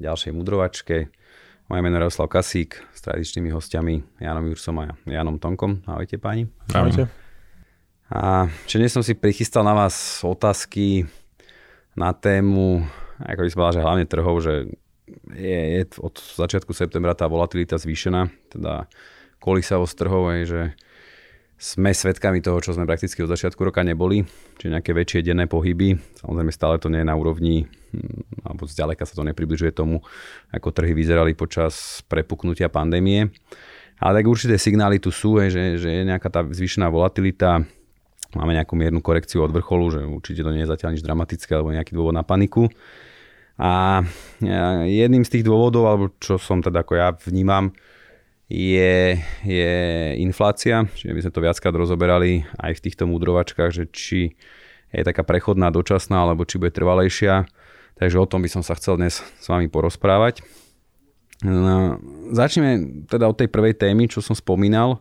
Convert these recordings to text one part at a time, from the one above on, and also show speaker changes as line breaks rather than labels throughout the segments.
ďalšej mudrovačke. Moje meno je Jaroslav Kasík s tradičnými hostiami Janom Jursom a Janom Tonkom. Ahojte páni.
Ahojte.
A či dnes som si prichystal na vás otázky na tému, ako by som povedal, že hlavne trhov, že je, je od začiatku septembra tá volatilita zvýšená, teda kolísavosť trhov, je, že sme svedkami toho, čo sme prakticky od začiatku roka neboli, či nejaké väčšie denné pohyby. Samozrejme stále to nie je na úrovni, hm, alebo zďaleka sa to nepribližuje tomu, ako trhy vyzerali počas prepuknutia pandémie. Ale tak určité signály tu sú, že, že je nejaká tá zvýšená volatilita, máme nejakú miernu korekciu od vrcholu, že určite to nie je zatiaľ nič dramatické alebo nejaký dôvod na paniku. A jedným z tých dôvodov, alebo čo som teda ako ja vnímam, je, je inflácia. Čiže my sme to viackrát rozoberali aj v týchto múdrovačkách, že či je taká prechodná, dočasná, alebo či bude trvalejšia. Takže o tom by som sa chcel dnes s vami porozprávať. No, začneme teda od tej prvej témy, čo som spomínal.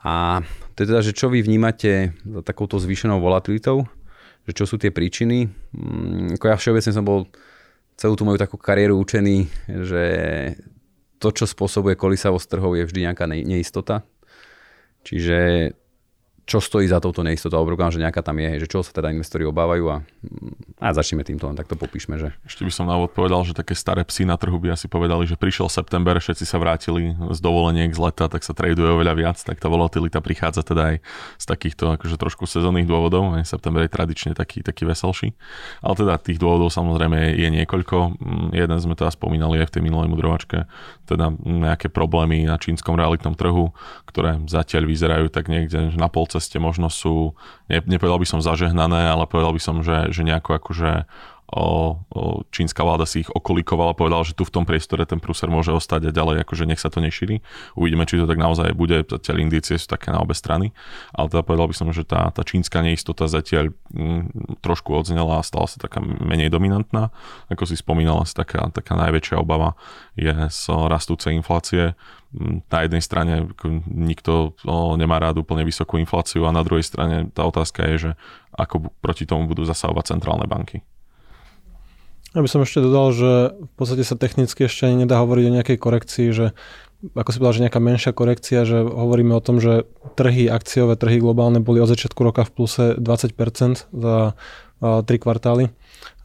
A to je teda, že čo vy vnímate za takouto zvýšenou volatilitou, že čo sú tie príčiny. Mm, ako ja všeobecne som bol celú tú moju takú kariéru učený, že to, čo spôsobuje kolísavosť trhov, je vždy nejaká neistota. Čiže čo stojí za touto neistotou, alebo že nejaká tam je, že čo sa teda investori obávajú a, a začneme týmto, len takto popíšme. Že...
Ešte by som na úvod povedal, že také staré psy na trhu by asi povedali, že prišiel september, všetci sa vrátili z dovoleniek z leta, tak sa traduje oveľa viac, tak tá volatilita prichádza teda aj z takýchto akože trošku sezónnych dôvodov, aj september je tradične taký, taký veselší, ale teda tých dôvodov samozrejme je niekoľko. Mm, jeden sme teda spomínali aj v tej minulej mudrovačke, teda nejaké problémy na čínskom realitnom trhu, ktoré zatiaľ vyzerajú tak niekde na polce ceste možno sú, ne, nepovedal by som zažehnané, ale povedal by som, že, že nejako akože o, o, čínska vláda si ich okolikovala, povedala, že tu v tom priestore ten prúser môže ostať a ďalej, akože nech sa to nešíri. Uvidíme, či to tak naozaj bude, zatiaľ indície sú také na obe strany, ale teda povedal by som, že tá, tá čínska neistota zatiaľ m, mm, trošku odznela a stala sa taká menej dominantná. Ako si spomínala, taká, taká najväčšia obava je z rastúcej inflácie mm, na jednej strane nikto nemá rád úplne vysokú infláciu a na druhej strane tá otázka je, že ako proti tomu budú zasahovať centrálne banky.
Ja by som ešte dodal, že v podstate sa technicky ešte ani nedá hovoriť o nejakej korekcii, že ako si povedal, že nejaká menšia korekcia, že hovoríme o tom, že trhy, akciové trhy globálne boli od začiatku roka v pluse 20% za tri kvartály.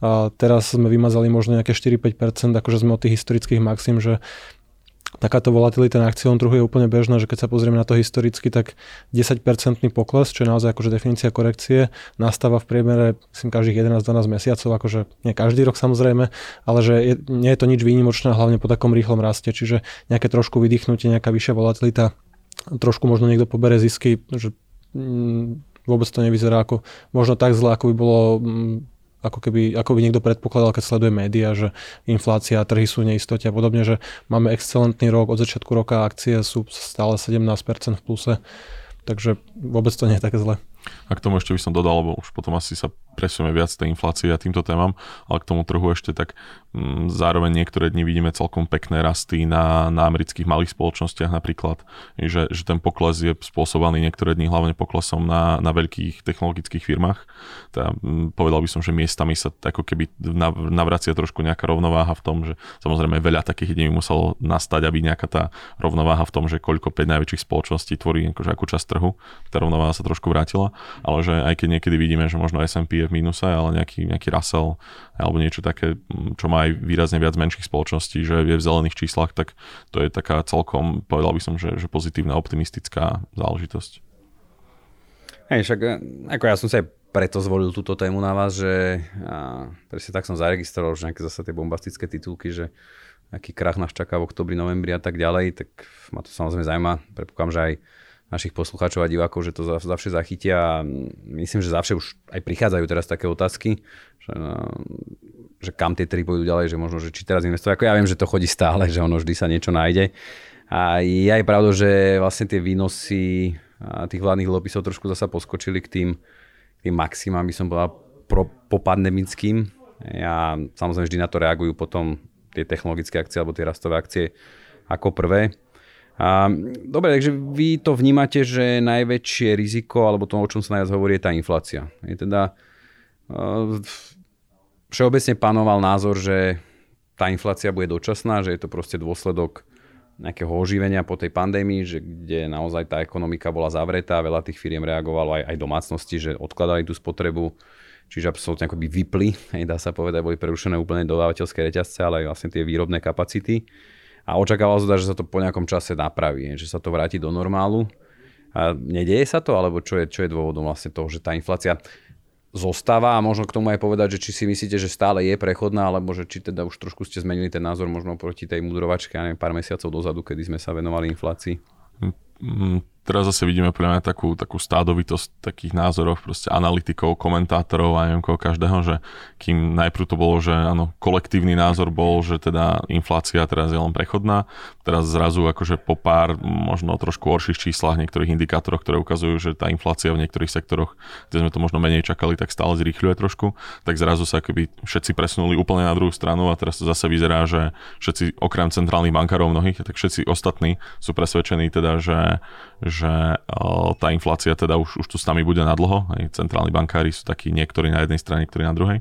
A teraz sme vymazali možno nejaké 4-5%, akože sme od tých historických maxim, že takáto volatilita na akciovom trhu je úplne bežná, že keď sa pozrieme na to historicky, tak 10-percentný pokles, čo je naozaj akože definícia korekcie, nastáva v priemere myslím, každých 11-12 mesiacov, akože nie každý rok samozrejme, ale že je, nie je to nič výnimočné, hlavne po takom rýchlom raste, čiže nejaké trošku vydýchnutie, nejaká vyššia volatilita, trošku možno niekto pobere zisky, že mm, vôbec to nevyzerá ako možno tak zle, ako by bolo mm, ako keby, ako by niekto predpokladal, keď sleduje médiá, že inflácia, trhy sú neistote a podobne, že máme excelentný rok, od začiatku roka akcie sú stále 17% v pluse, takže vôbec to nie je také zle.
A k tomu ešte by som dodal, lebo už potom asi sa presujeme viac tej inflácie a týmto témam, ale k tomu trhu ešte tak mm, zároveň niektoré dni vidíme celkom pekné rasty na, na amerických malých spoločnostiach napríklad, že, že ten pokles je spôsobaný niektoré dni hlavne poklesom na, na veľkých technologických firmách. Teda, m, povedal by som, že miestami sa ako keby navracia trošku nejaká rovnováha v tom, že samozrejme veľa takých dní muselo nastať, aby nejaká tá rovnováha v tom, že koľko 5 najväčších spoločností tvorí akože akú časť trhu, tá rovnováha sa trošku vrátila, ale že aj keď niekedy vidíme, že možno S&P je v mínuse, ale nejaký, nejaký Russell alebo niečo také, čo má aj výrazne viac menších spoločností, že je v zelených číslach, tak to je taká celkom, povedal by som, že, že pozitívna, optimistická záležitosť.
Hej, však e, ako ja som sa aj preto zvolil túto tému na vás, že a, presne tak som zaregistroval, že nejaké zase tie bombastické titulky, že aký krach nás čaká v oktobri, novembri a tak ďalej, tak ma to samozrejme zaujíma. Predpokladám, že aj našich poslucháčov a divákov, že to zavše zachytia a myslím, že zavše už aj prichádzajú teraz také otázky, že, no, že kam tie tri pôjdu ďalej, že možno, že či teraz investovať. Ako ja viem, že to chodí stále, že ono vždy sa niečo nájde. A je aj pravda, že vlastne tie výnosy tých vládnych dlhopisov trošku zasa poskočili k tým, tým maximám, by som povedal, pro, popandemickým. Ja samozrejme vždy na to reagujú potom tie technologické akcie alebo tie rastové akcie ako prvé. A, dobre, takže vy to vnímate, že najväčšie riziko, alebo to, o čom sa najviac hovorí, je tá inflácia. Je teda uh, všeobecne panoval názor, že tá inflácia bude dočasná, že je to proste dôsledok nejakého oživenia po tej pandémii, že kde naozaj tá ekonomika bola zavretá, veľa tých firiem reagovalo aj, aj domácnosti, že odkladali tú spotrebu, čiže absolútne akoby vypli, dá sa povedať, boli prerušené úplne dodávateľské reťazce, ale aj vlastne tie výrobné kapacity. A očakávalo sa, že sa to po nejakom čase napraví, že sa to vráti do normálu. A nedieje sa to, alebo čo je, čo je dôvodom vlastne toho, že tá inflácia zostáva a možno k tomu aj povedať, že či si myslíte, že stále je prechodná, alebo že či teda už trošku ste zmenili ten názor možno proti tej mudrovačke, ja neviem, pár mesiacov dozadu, kedy sme sa venovali inflácii.
Teraz zase vidíme pre mňa takú, takú stádovitosť takých názorov, proste analytikov, komentátorov a neviem každého, že kým najprv to bolo, že áno, kolektívny názor bol, že teda inflácia teraz je len prechodná, teraz zrazu akože po pár možno trošku horších číslach, niektorých indikátoroch, ktoré ukazujú, že tá inflácia v niektorých sektoroch, kde sme to možno menej čakali, tak stále zrýchľuje trošku, tak zrazu sa akoby všetci presunuli úplne na druhú stranu a teraz to zase vyzerá, že všetci okrem centrálnych bankárov mnohých, tak všetci ostatní sú presvedčení teda, že že tá inflácia teda už, už tu s nami bude na dlho. Aj centrálni bankári sú takí niektorí na jednej strane, niektorí na druhej.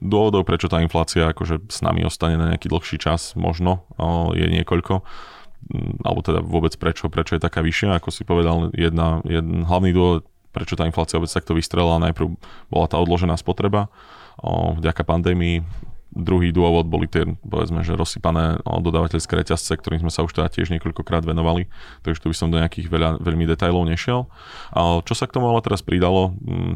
Dôvodov, prečo tá inflácia akože s nami ostane na nejaký dlhší čas, možno je niekoľko mm, alebo teda vôbec prečo, prečo je taká vyššia, ako si povedal, jedna, jeden hlavný dôvod, prečo tá inflácia vôbec takto vystrelila, najprv bola tá odložená spotreba, o, vďaka pandémii Druhý dôvod boli tie, povedzme, že rozsypané dodávateľské reťazce, ktorým sme sa už teda tiež niekoľkokrát venovali, takže tu by som do nejakých veľa, veľmi detajlov nešiel. A čo sa k tomu ale teraz pridalo, mm,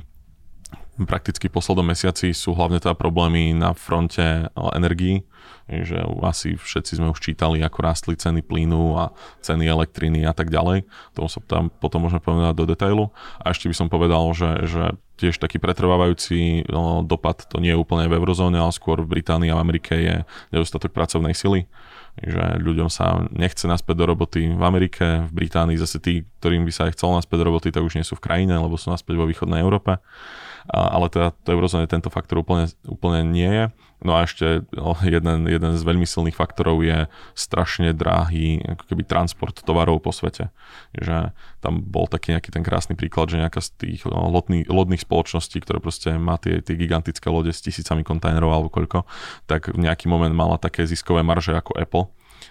prakticky v poslednom mesiaci sú hlavne teda problémy na fronte energií, že asi všetci sme už čítali, ako rástli ceny plynu a ceny elektriny a tak ďalej. To sa tam potom môžeme povedať do detailu. A ešte by som povedal, že, že tiež taký pretrvávajúci no, dopad, to nie je úplne v eurozóne, ale skôr v Británii a v Amerike je nedostatok pracovnej sily že ľuďom sa nechce naspäť do roboty v Amerike, v Británii zase tí, ktorým by sa aj chcel naspäť do roboty, tak už nie sú v krajine, lebo sú naspäť vo východnej Európe. Ale teda to eurozóne tento faktor úplne, úplne nie je. No a ešte jeden, jeden z veľmi silných faktorov je strašne drahý ako keby transport tovarov po svete. Že tam bol taký nejaký ten krásny príklad, že nejaká z tých lodných, lodných spoločností, ktoré proste má tie, tie gigantické lode s tisícami kontajnerov alebo koľko, tak v nejaký moment mala také ziskové marže ako Apple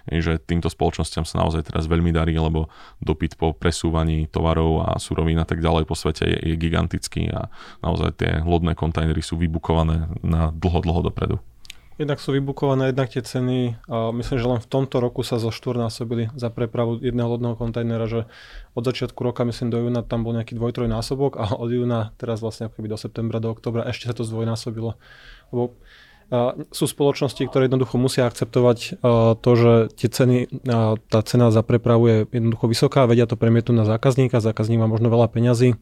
že týmto spoločnosťam sa naozaj teraz veľmi darí, lebo dopyt po presúvaní tovarov a surovín a tak ďalej po svete je, je gigantický a naozaj tie lodné kontajnery sú vybukované na dlho, dlho dopredu.
Jednak sú vybukované, jednak tie ceny, a myslím, že len v tomto roku sa zo štvornásobili za prepravu jedného lodného kontajnera, že od začiatku roka, myslím, do júna tam bol nejaký dvoj, násobok a od júna teraz vlastne ako do septembra, do oktobra ešte sa to zdvojnásobilo. Lebo sú spoločnosti, ktoré jednoducho musia akceptovať to, že tie ceny, tá cena za prepravu je jednoducho vysoká, vedia to premietnúť na zákazníka, zákazník má možno veľa peňazí,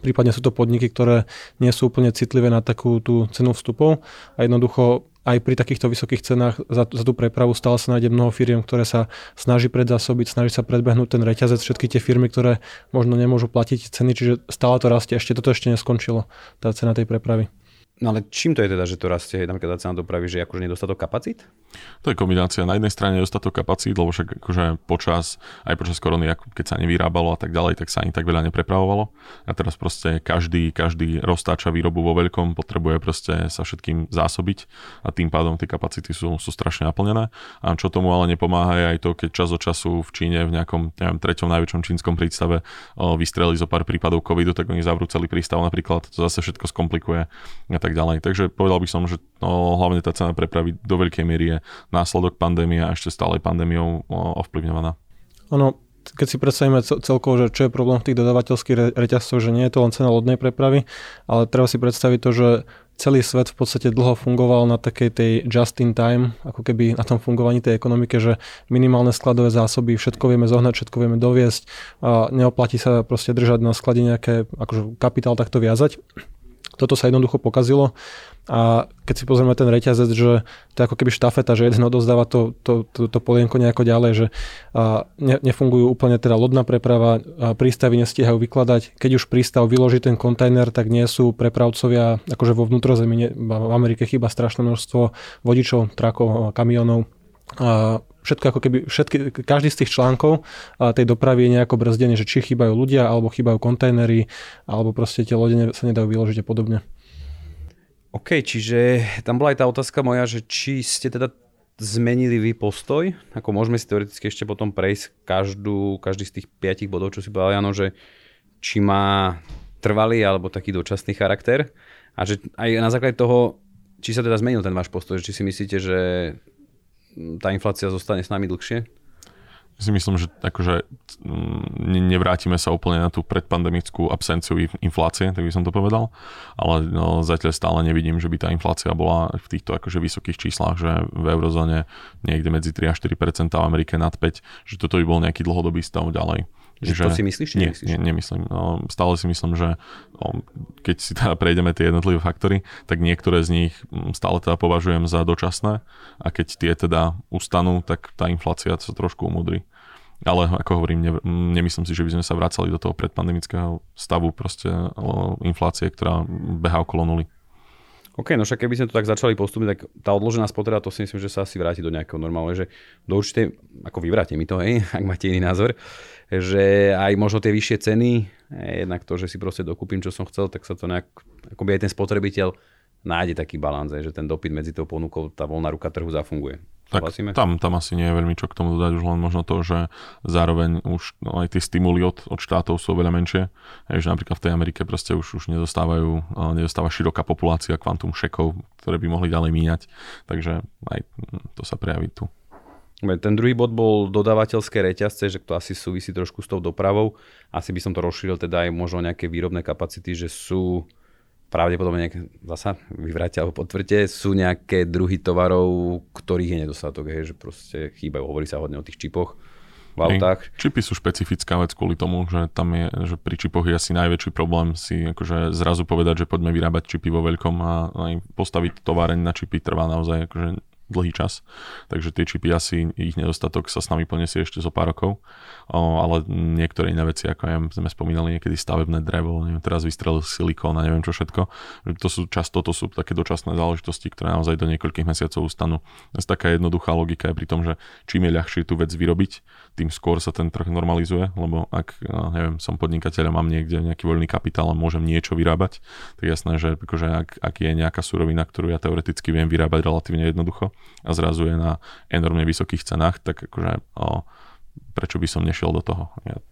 prípadne sú to podniky, ktoré nie sú úplne citlivé na takú tú cenu vstupov a jednoducho aj pri takýchto vysokých cenách za, za tú prepravu stále sa nájde mnoho firiem, ktoré sa snaží predzásobiť, snaží sa predbehnúť ten reťazec, všetky tie firmy, ktoré možno nemôžu platiť ceny, čiže stále to rastie, ešte toto ešte neskončilo, tá cena tej prepravy.
No ale čím to je teda, že to rastie napríklad cena dopravy, že je akože nedostatok kapacít?
To je kombinácia. Na jednej strane nedostatok kapacít, lebo však akože počas, aj počas korony, keď sa nevyrábalo a tak ďalej, tak sa ani tak veľa neprepravovalo. A teraz proste každý, každý roztáča výrobu vo veľkom, potrebuje proste sa všetkým zásobiť a tým pádom tie kapacity sú, sú strašne naplnené. A čo tomu ale nepomáha je aj to, keď čas od času v Číne v nejakom neviem, treťom najväčšom čínskom prístave vystreli zo pár prípadov covidu, tak oni zavrú celý prístav napríklad, to zase všetko skomplikuje. A tak ďalej. Takže povedal by som, že no, hlavne tá cena prepravy do veľkej miery je následok pandémie a ešte stále pandémiou ovplyvňovaná.
Áno, keď si predstavíme celkovo, že čo je problém v tých dodávateľských reťazcoch, že nie je to len cena lodnej prepravy, ale treba si predstaviť to, že celý svet v podstate dlho fungoval na takej tej just in time, ako keby na tom fungovaní tej ekonomike, že minimálne skladové zásoby, všetko vieme zohnať, všetko vieme doviesť a neoplatí sa proste držať na sklade nejaké akože kapitál takto viazať. Toto sa jednoducho pokazilo a keď si pozrieme ten reťazec, že to je ako keby štafeta, že jeden odozdáva to, to, to, to polienko nejako ďalej, že a ne, nefungujú úplne teda lodná preprava, a prístavy nestíhajú vykladať. Keď už prístav vyloží ten kontajner, tak nie sú prepravcovia, akože vo vnútrozemí, v Amerike chýba strašné množstvo vodičov, trakov, kamionov. A všetko ako keby, všetky, každý z tých článkov tej dopravy je nejako brzdený, že či chýbajú ľudia, alebo chýbajú kontajnery, alebo proste tie lode sa nedajú vyložiť a podobne.
OK, čiže tam bola aj tá otázka moja, že či ste teda zmenili vy postoj, ako môžeme si teoreticky ešte potom prejsť každú, každý z tých piatich bodov, čo si povedal Jano, že či má trvalý alebo taký dočasný charakter a že aj na základe toho, či sa teda zmenil ten váš postoj, či si myslíte, že tá inflácia zostane s nami dlhšie?
si myslím, že akože mm, nevrátime sa úplne na tú predpandemickú absenciu inflácie, tak by som to povedal, ale no, zatiaľ stále nevidím, že by tá inflácia bola v týchto akože vysokých číslach, že v eurozóne niekde medzi 3 a 4 v Amerike nad 5, že toto by bol nejaký dlhodobý stav ďalej.
Že, že to si myslíš?
Nie, nie, nemyslím. No, stále si myslím, že no, keď si teda prejdeme tie jednotlivé faktory, tak niektoré z nich stále teda považujem za dočasné a keď tie teda ustanú, tak tá inflácia sa trošku umudrí. Ale ako hovorím, ne, nemyslím si, že by sme sa vracali do toho predpandemického stavu proste inflácie, ktorá behá okolo nuly.
OK, no však keby sme to tak začali postupne, tak tá odložená spotreba, to si myslím, že sa asi vráti do nejakého normálneho, že do určitej, ako vyvráte mi to, hej, ak máte iný názor, že aj možno tie vyššie ceny, jednak to, že si proste dokúpim, čo som chcel, tak sa to nejak, akoby aj ten spotrebiteľ nájde taký balans, že ten dopyt medzi tou ponukou, tá voľná ruka trhu zafunguje.
Tak tam, tam asi nie je veľmi čo k tomu dodať, už len možno to, že zároveň už no, aj tie stimuly od, od štátov sú oveľa menšie. Hej, že napríklad v tej Amerike proste už, už nedostávajú, nedostáva široká populácia kvantum šekov, ktoré by mohli ďalej míňať. Takže aj to sa prejaví tu.
Ten druhý bod bol dodávateľské reťazce, že to asi súvisí trošku s tou dopravou. Asi by som to rozšíril teda aj možno nejaké výrobné kapacity, že sú pravdepodobne nejaké, zasa vyvráte alebo potvrďte, sú nejaké druhy tovarov, ktorých je nedostatok, hej, že proste chýbajú. Hovorí sa hodne o tých čipoch v autách.
Čipy sú špecifická vec kvôli tomu, že tam je, že pri čipoch je asi najväčší problém si akože zrazu povedať, že poďme vyrábať čipy vo veľkom a aj postaviť továreň na čipy trvá naozaj akože dlhý čas, takže tie čipy asi, ich nedostatok sa s nami poniesie ešte zo pár rokov, o, ale niektoré iné veci, ako aj sme spomínali niekedy stavebné drevo, neviem, teraz vystrelil silikón a neviem čo všetko, to sú často to sú také dočasné záležitosti, ktoré naozaj do niekoľkých mesiacov ustanú. Taká jednoduchá logika je pri tom, že čím je ľahšie tú vec vyrobiť, tým skôr sa ten trh normalizuje, lebo ak, neviem, som podnikateľ a mám niekde nejaký voľný kapitál a môžem niečo vyrábať, tak jasné, že akože ak, ak je nejaká surovina, ktorú ja teoreticky viem vyrábať relatívne jednoducho, a zrazu je na enormne vysokých cenách, tak akože o, prečo by som nešiel do toho? Ja...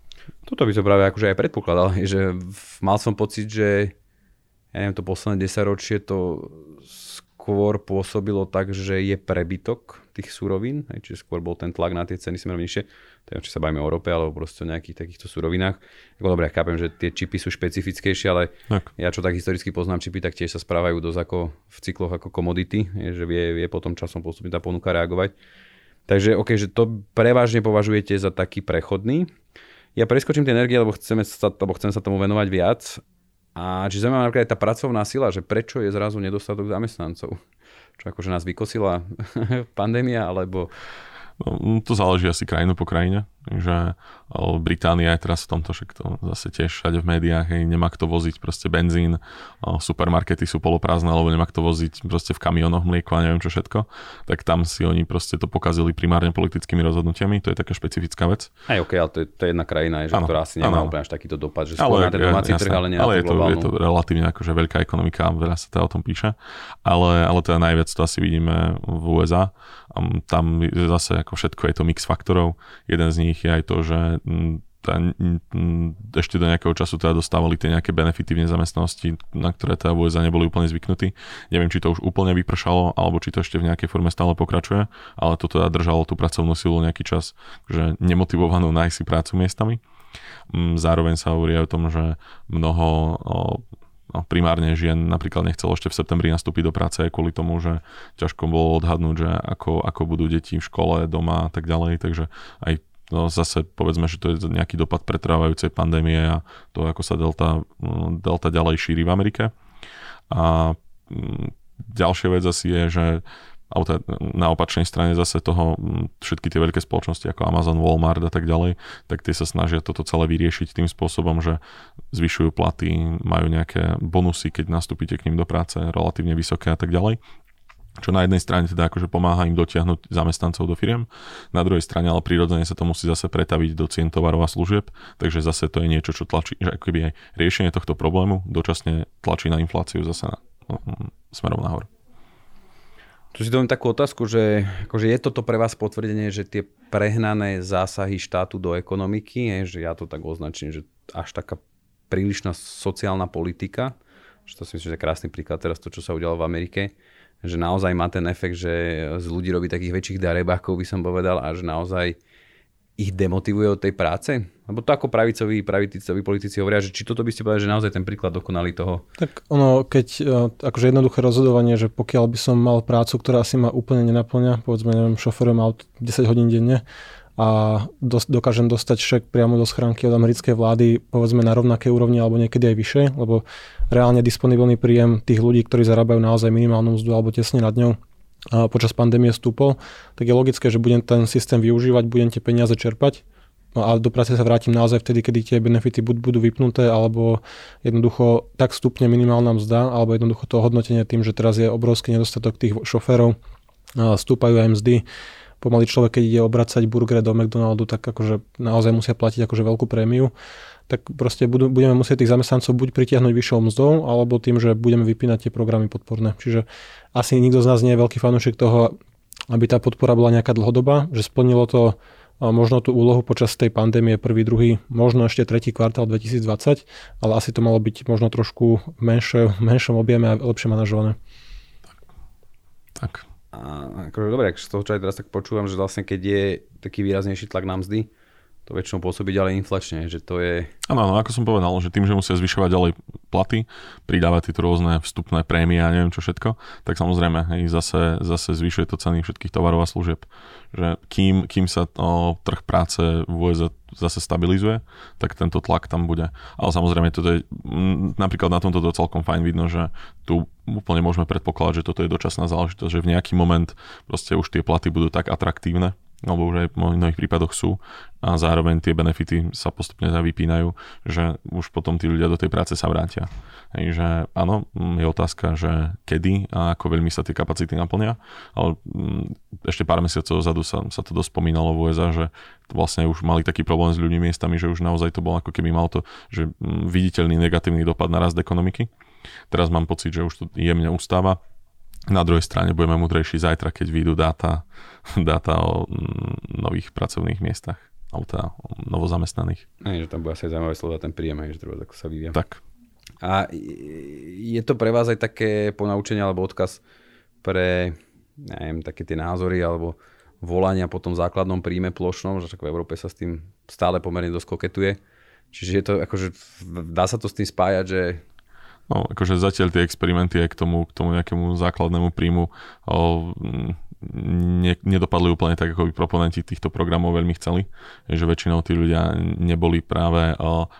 Toto by som práve akože aj predpokladal, že mal som pocit, že ja neviem, to posledné 10 ročie to skôr pôsobilo tak, že je prebytok tých surovín, čiže skôr bol ten tlak na tie ceny smerom nižšie, teda či sa bavíme o rope alebo proste o nejakých takýchto surovinách. Ako dobre, ja chápem, že tie čipy sú špecifickejšie, ale tak. ja čo tak historicky poznám čipy, tak tiež sa správajú dosť ako v cykloch ako komodity, že vie, vie potom časom postupne tá ponuka reagovať. Takže OK, že to prevažne považujete za taký prechodný. Ja preskočím tie energie, lebo, chceme sa, lebo chcem sa tomu venovať viac a či zaujímavá napríklad aj tá pracovná sila, že prečo je zrazu nedostatok zamestnancov? Čo akože nás vykosila pandémia, alebo
No, to záleží asi krajinu po krajine, že Británia je teraz v tomto, však to zase tiež všade v médiách, hej, nemá kto voziť proste benzín, supermarkety sú poloprázdne, alebo nemá kto voziť proste v kamionoch mlieko a neviem čo všetko, tak tam si oni proste to pokazili primárne politickými rozhodnutiami, to je taká špecifická vec.
Aj ok, ale to je, to je jedna krajina, že, ano, ktorá asi nemá ano. úplne až takýto dopad, že skôr ale, na ten domáci trh, ale nie ale
je to, je to relatívne akože veľká ekonomika, veľa sa teda o tom píše, ale, ale teda najviac to asi vidíme v USA, tam zase ako všetko je to mix faktorov. Jeden z nich je aj to, že mm, mm, ešte do nejakého času teda dostávali tie nejaké benefity v nezamestnanosti, na ktoré teda v USA neboli úplne zvyknutí. Neviem, či to už úplne vypršalo, alebo či to ešte v nejakej forme stále pokračuje, ale to teda držalo tú pracovnú silu nejaký čas, že nemotivovanú nájsť si prácu miestami. Mm, zároveň sa hovorí aj o tom, že mnoho no, primárne žien napríklad nechcelo ešte v septembri nastúpiť do práce aj kvôli tomu, že ťažko bolo odhadnúť, že ako, ako budú deti v škole, doma a tak ďalej, takže aj no zase povedzme, že to je nejaký dopad pretrvávajúcej pandémie a to, ako sa delta, delta ďalej šíri v Amerike. A mm, ďalšia vec asi je, že alebo teda na opačnej strane zase toho všetky tie veľké spoločnosti ako Amazon, Walmart a tak ďalej, tak tie sa snažia toto celé vyriešiť tým spôsobom, že zvyšujú platy, majú nejaké bonusy, keď nastúpite k ním do práce, relatívne vysoké a tak ďalej čo na jednej strane teda akože pomáha im dotiahnuť zamestnancov do firiem, na druhej strane ale prirodzene sa to musí zase pretaviť do cien tovarov a služieb, takže zase to je niečo, čo tlačí, že akoby aj riešenie tohto problému dočasne tlačí na infláciu zase na, no, smerom nahor.
Tu si doviem takú otázku, že akože je toto pre vás potvrdenie, že tie prehnané zásahy štátu do ekonomiky, je, že ja to tak označím, že až taká prílišná sociálna politika, že to si myslím, že je krásny príklad teraz to, čo sa udialo v Amerike, že naozaj má ten efekt, že z ľudí robí takých väčších darebákov, by som povedal, a že naozaj ich demotivuje od tej práce? Lebo to ako pravicoví, pravicoví politici hovoria, že či toto by ste povedali, že naozaj ten príklad dokonali toho?
Tak ono, keď e, akože jednoduché rozhodovanie, že pokiaľ by som mal prácu, ktorá si ma úplne nenaplňa, povedzme, neviem, šoferujem aut 10 hodín denne, a dos, dokážem dostať šek priamo do schránky od americkej vlády, povedzme na rovnakej úrovni alebo niekedy aj vyššie, lebo reálne disponibilný príjem tých ľudí, ktorí zarábajú naozaj minimálnu mzdu alebo tesne nad ňou, a počas pandémie stúpol, tak je logické, že budem ten systém využívať, budem tie peniaze čerpať. No a do práce sa vrátim naozaj vtedy, kedy tie benefity buď budú vypnuté, alebo jednoducho tak stupne minimálna mzda, alebo jednoducho to hodnotenie tým, že teraz je obrovský nedostatok tých šoférov, stúpajú aj mzdy, pomaly človek, keď ide obracať burgery do McDonaldu, tak akože naozaj musia platiť akože veľkú prémiu, tak proste budú, budeme musieť tých zamestnancov buď pritiahnuť vyššou mzdou, alebo tým, že budeme vypínať tie programy podporné. Čiže asi nikto z nás nie je veľký fanúšik toho, aby tá podpora bola nejaká dlhodobá, že splnilo to možno tú úlohu počas tej pandémie prvý, druhý, možno ešte tretí kvartál 2020, ale asi to malo byť možno trošku menšie, menšom objeme a lepšie manažované.
Tak.
A akože dobre, z toho, čo aj teraz tak počúvam, že vlastne keď je taký výraznejší tlak na mzdy, to väčšinou pôsobí ďalej inflačne, že to je...
Áno, ako som povedal, že tým, že musia zvyšovať ďalej platy, pridávať tieto rôzne vstupné prémie a neviem čo všetko, tak samozrejme hej, zase, zase zvyšuje to ceny všetkých tovarov a služieb. Že kým, kým sa o, trh práce v USA zase stabilizuje, tak tento tlak tam bude. Ale samozrejme, toto je, napríklad na tomto to celkom fajn vidno, že tu úplne môžeme predpokladať, že toto je dočasná záležitosť, že v nejaký moment proste už tie platy budú tak atraktívne, alebo už aj v mnohých prípadoch sú a zároveň tie benefity sa postupne vypínajú, že už potom tí ľudia do tej práce sa vrátia. Hej, že áno, je otázka, že kedy a ako veľmi sa tie kapacity naplnia, ale ešte pár mesiacov dozadu sa, sa to dosť spomínalo v USA, že vlastne už mali taký problém s ľuďmi miestami, že už naozaj to bolo ako keby mal to, že viditeľný negatívny dopad na rast ekonomiky. Teraz mám pocit, že už to jemne ustáva, na druhej strane budeme múdrejší zajtra, keď vyjdú dáta, dáta o nových pracovných miestach alebo teda novozamestnaných.
Aj, že tam bude asi zaujímavé sledovať ten príjem, aj, že treba ako sa vyvíja.
Tak.
A je to pre vás aj také ponaučenie alebo odkaz pre neviem, také tie názory alebo volania po tom základnom príjme plošnom, že v Európe sa s tým stále pomerne dosť koketuje. Čiže je to akože, dá sa to s tým spájať, že
No, akože zatiaľ tie experimenty aj k tomu, k tomu nejakému základnému príjmu o, ne, nedopadli úplne tak, ako by proponenti týchto programov veľmi chceli. Že väčšinou tí ľudia neboli práve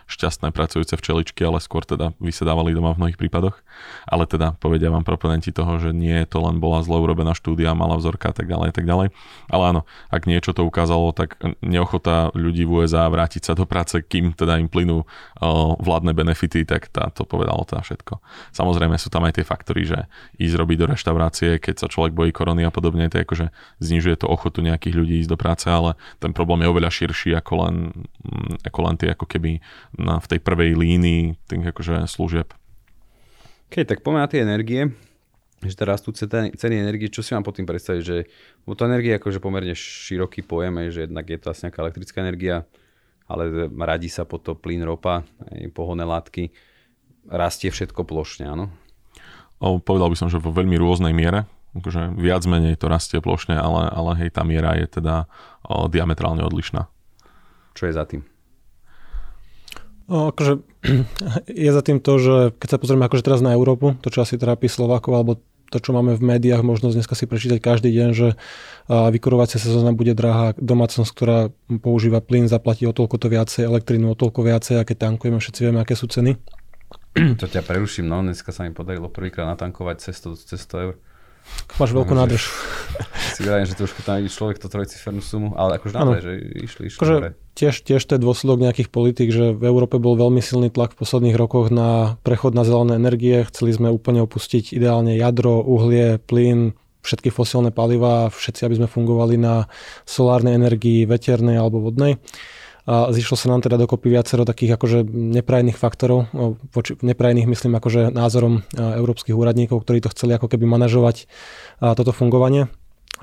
šťastné pracujúce včeličky, ale skôr teda vysedávali doma v mnohých prípadoch. Ale teda povedia vám proponenti toho, že nie to len bola zle urobená štúdia, malá vzorka a tak ďalej a tak ďalej. Ale áno, ak niečo to ukázalo, tak neochota ľudí v USA vrátiť sa do práce, kým teda im plynú o, vládne benefity, tak tá, to povedalo teda všetko. Samozrejme sú tam aj tie faktory, že ísť robiť do reštaurácie, keď sa človek bojí korony a podobne, to akože znižuje to ochotu nejakých ľudí ísť do práce, ale ten problém je oveľa širší ako len, mm, ako len tie ako keby na, v tej prvej línii tých akože služieb.
Keď tak poďme na tie energie, že teraz rastú ceny energie, čo si mám pod tým predstaviť, že bo to energie je akože pomerne široký pojem, že jednak je to asi nejaká elektrická energia, ale radí sa po to plyn, ropa, pohonné látky, rastie všetko plošne, áno?
O, povedal by som, že vo veľmi rôznej miere akože viac menej to rastie plošne, ale, ale hej, tá miera je teda o, diametrálne odlišná.
Čo je za tým?
No, akože je za tým to, že keď sa pozrieme akože teraz na Európu, to čo asi trápi Slovákov, alebo to, čo máme v médiách, možnosť dneska si prečítať každý deň, že vykurovacia sezóna bude drahá, domácnosť, ktorá používa plyn, zaplatí o toľko to viacej, elektrínu o toľko viacej a keď tankujeme, všetci vieme, aké sú ceny.
To ťa preruším, no dneska sa mi podarilo prvýkrát natankovať cez 100, cez 100 eur.
Máš veľkú nádrž.
Si vravím, že trošku tam ide človek to trojcifernú sumu, ale akože naozaj, že išli, išli
akože tiež, tiež to je dôsledok nejakých politik, že v Európe bol veľmi silný tlak v posledných rokoch na prechod na zelené energie. Chceli sme úplne opustiť ideálne jadro, uhlie, plyn, všetky fosílne paliva, všetci, aby sme fungovali na solárnej energii, veternej alebo vodnej. Zišlo sa nám teda dokopy viacero takých akože neprajných faktorov, voči, neprajných myslím akože názorom európskych úradníkov, ktorí to chceli ako keby manažovať toto fungovanie.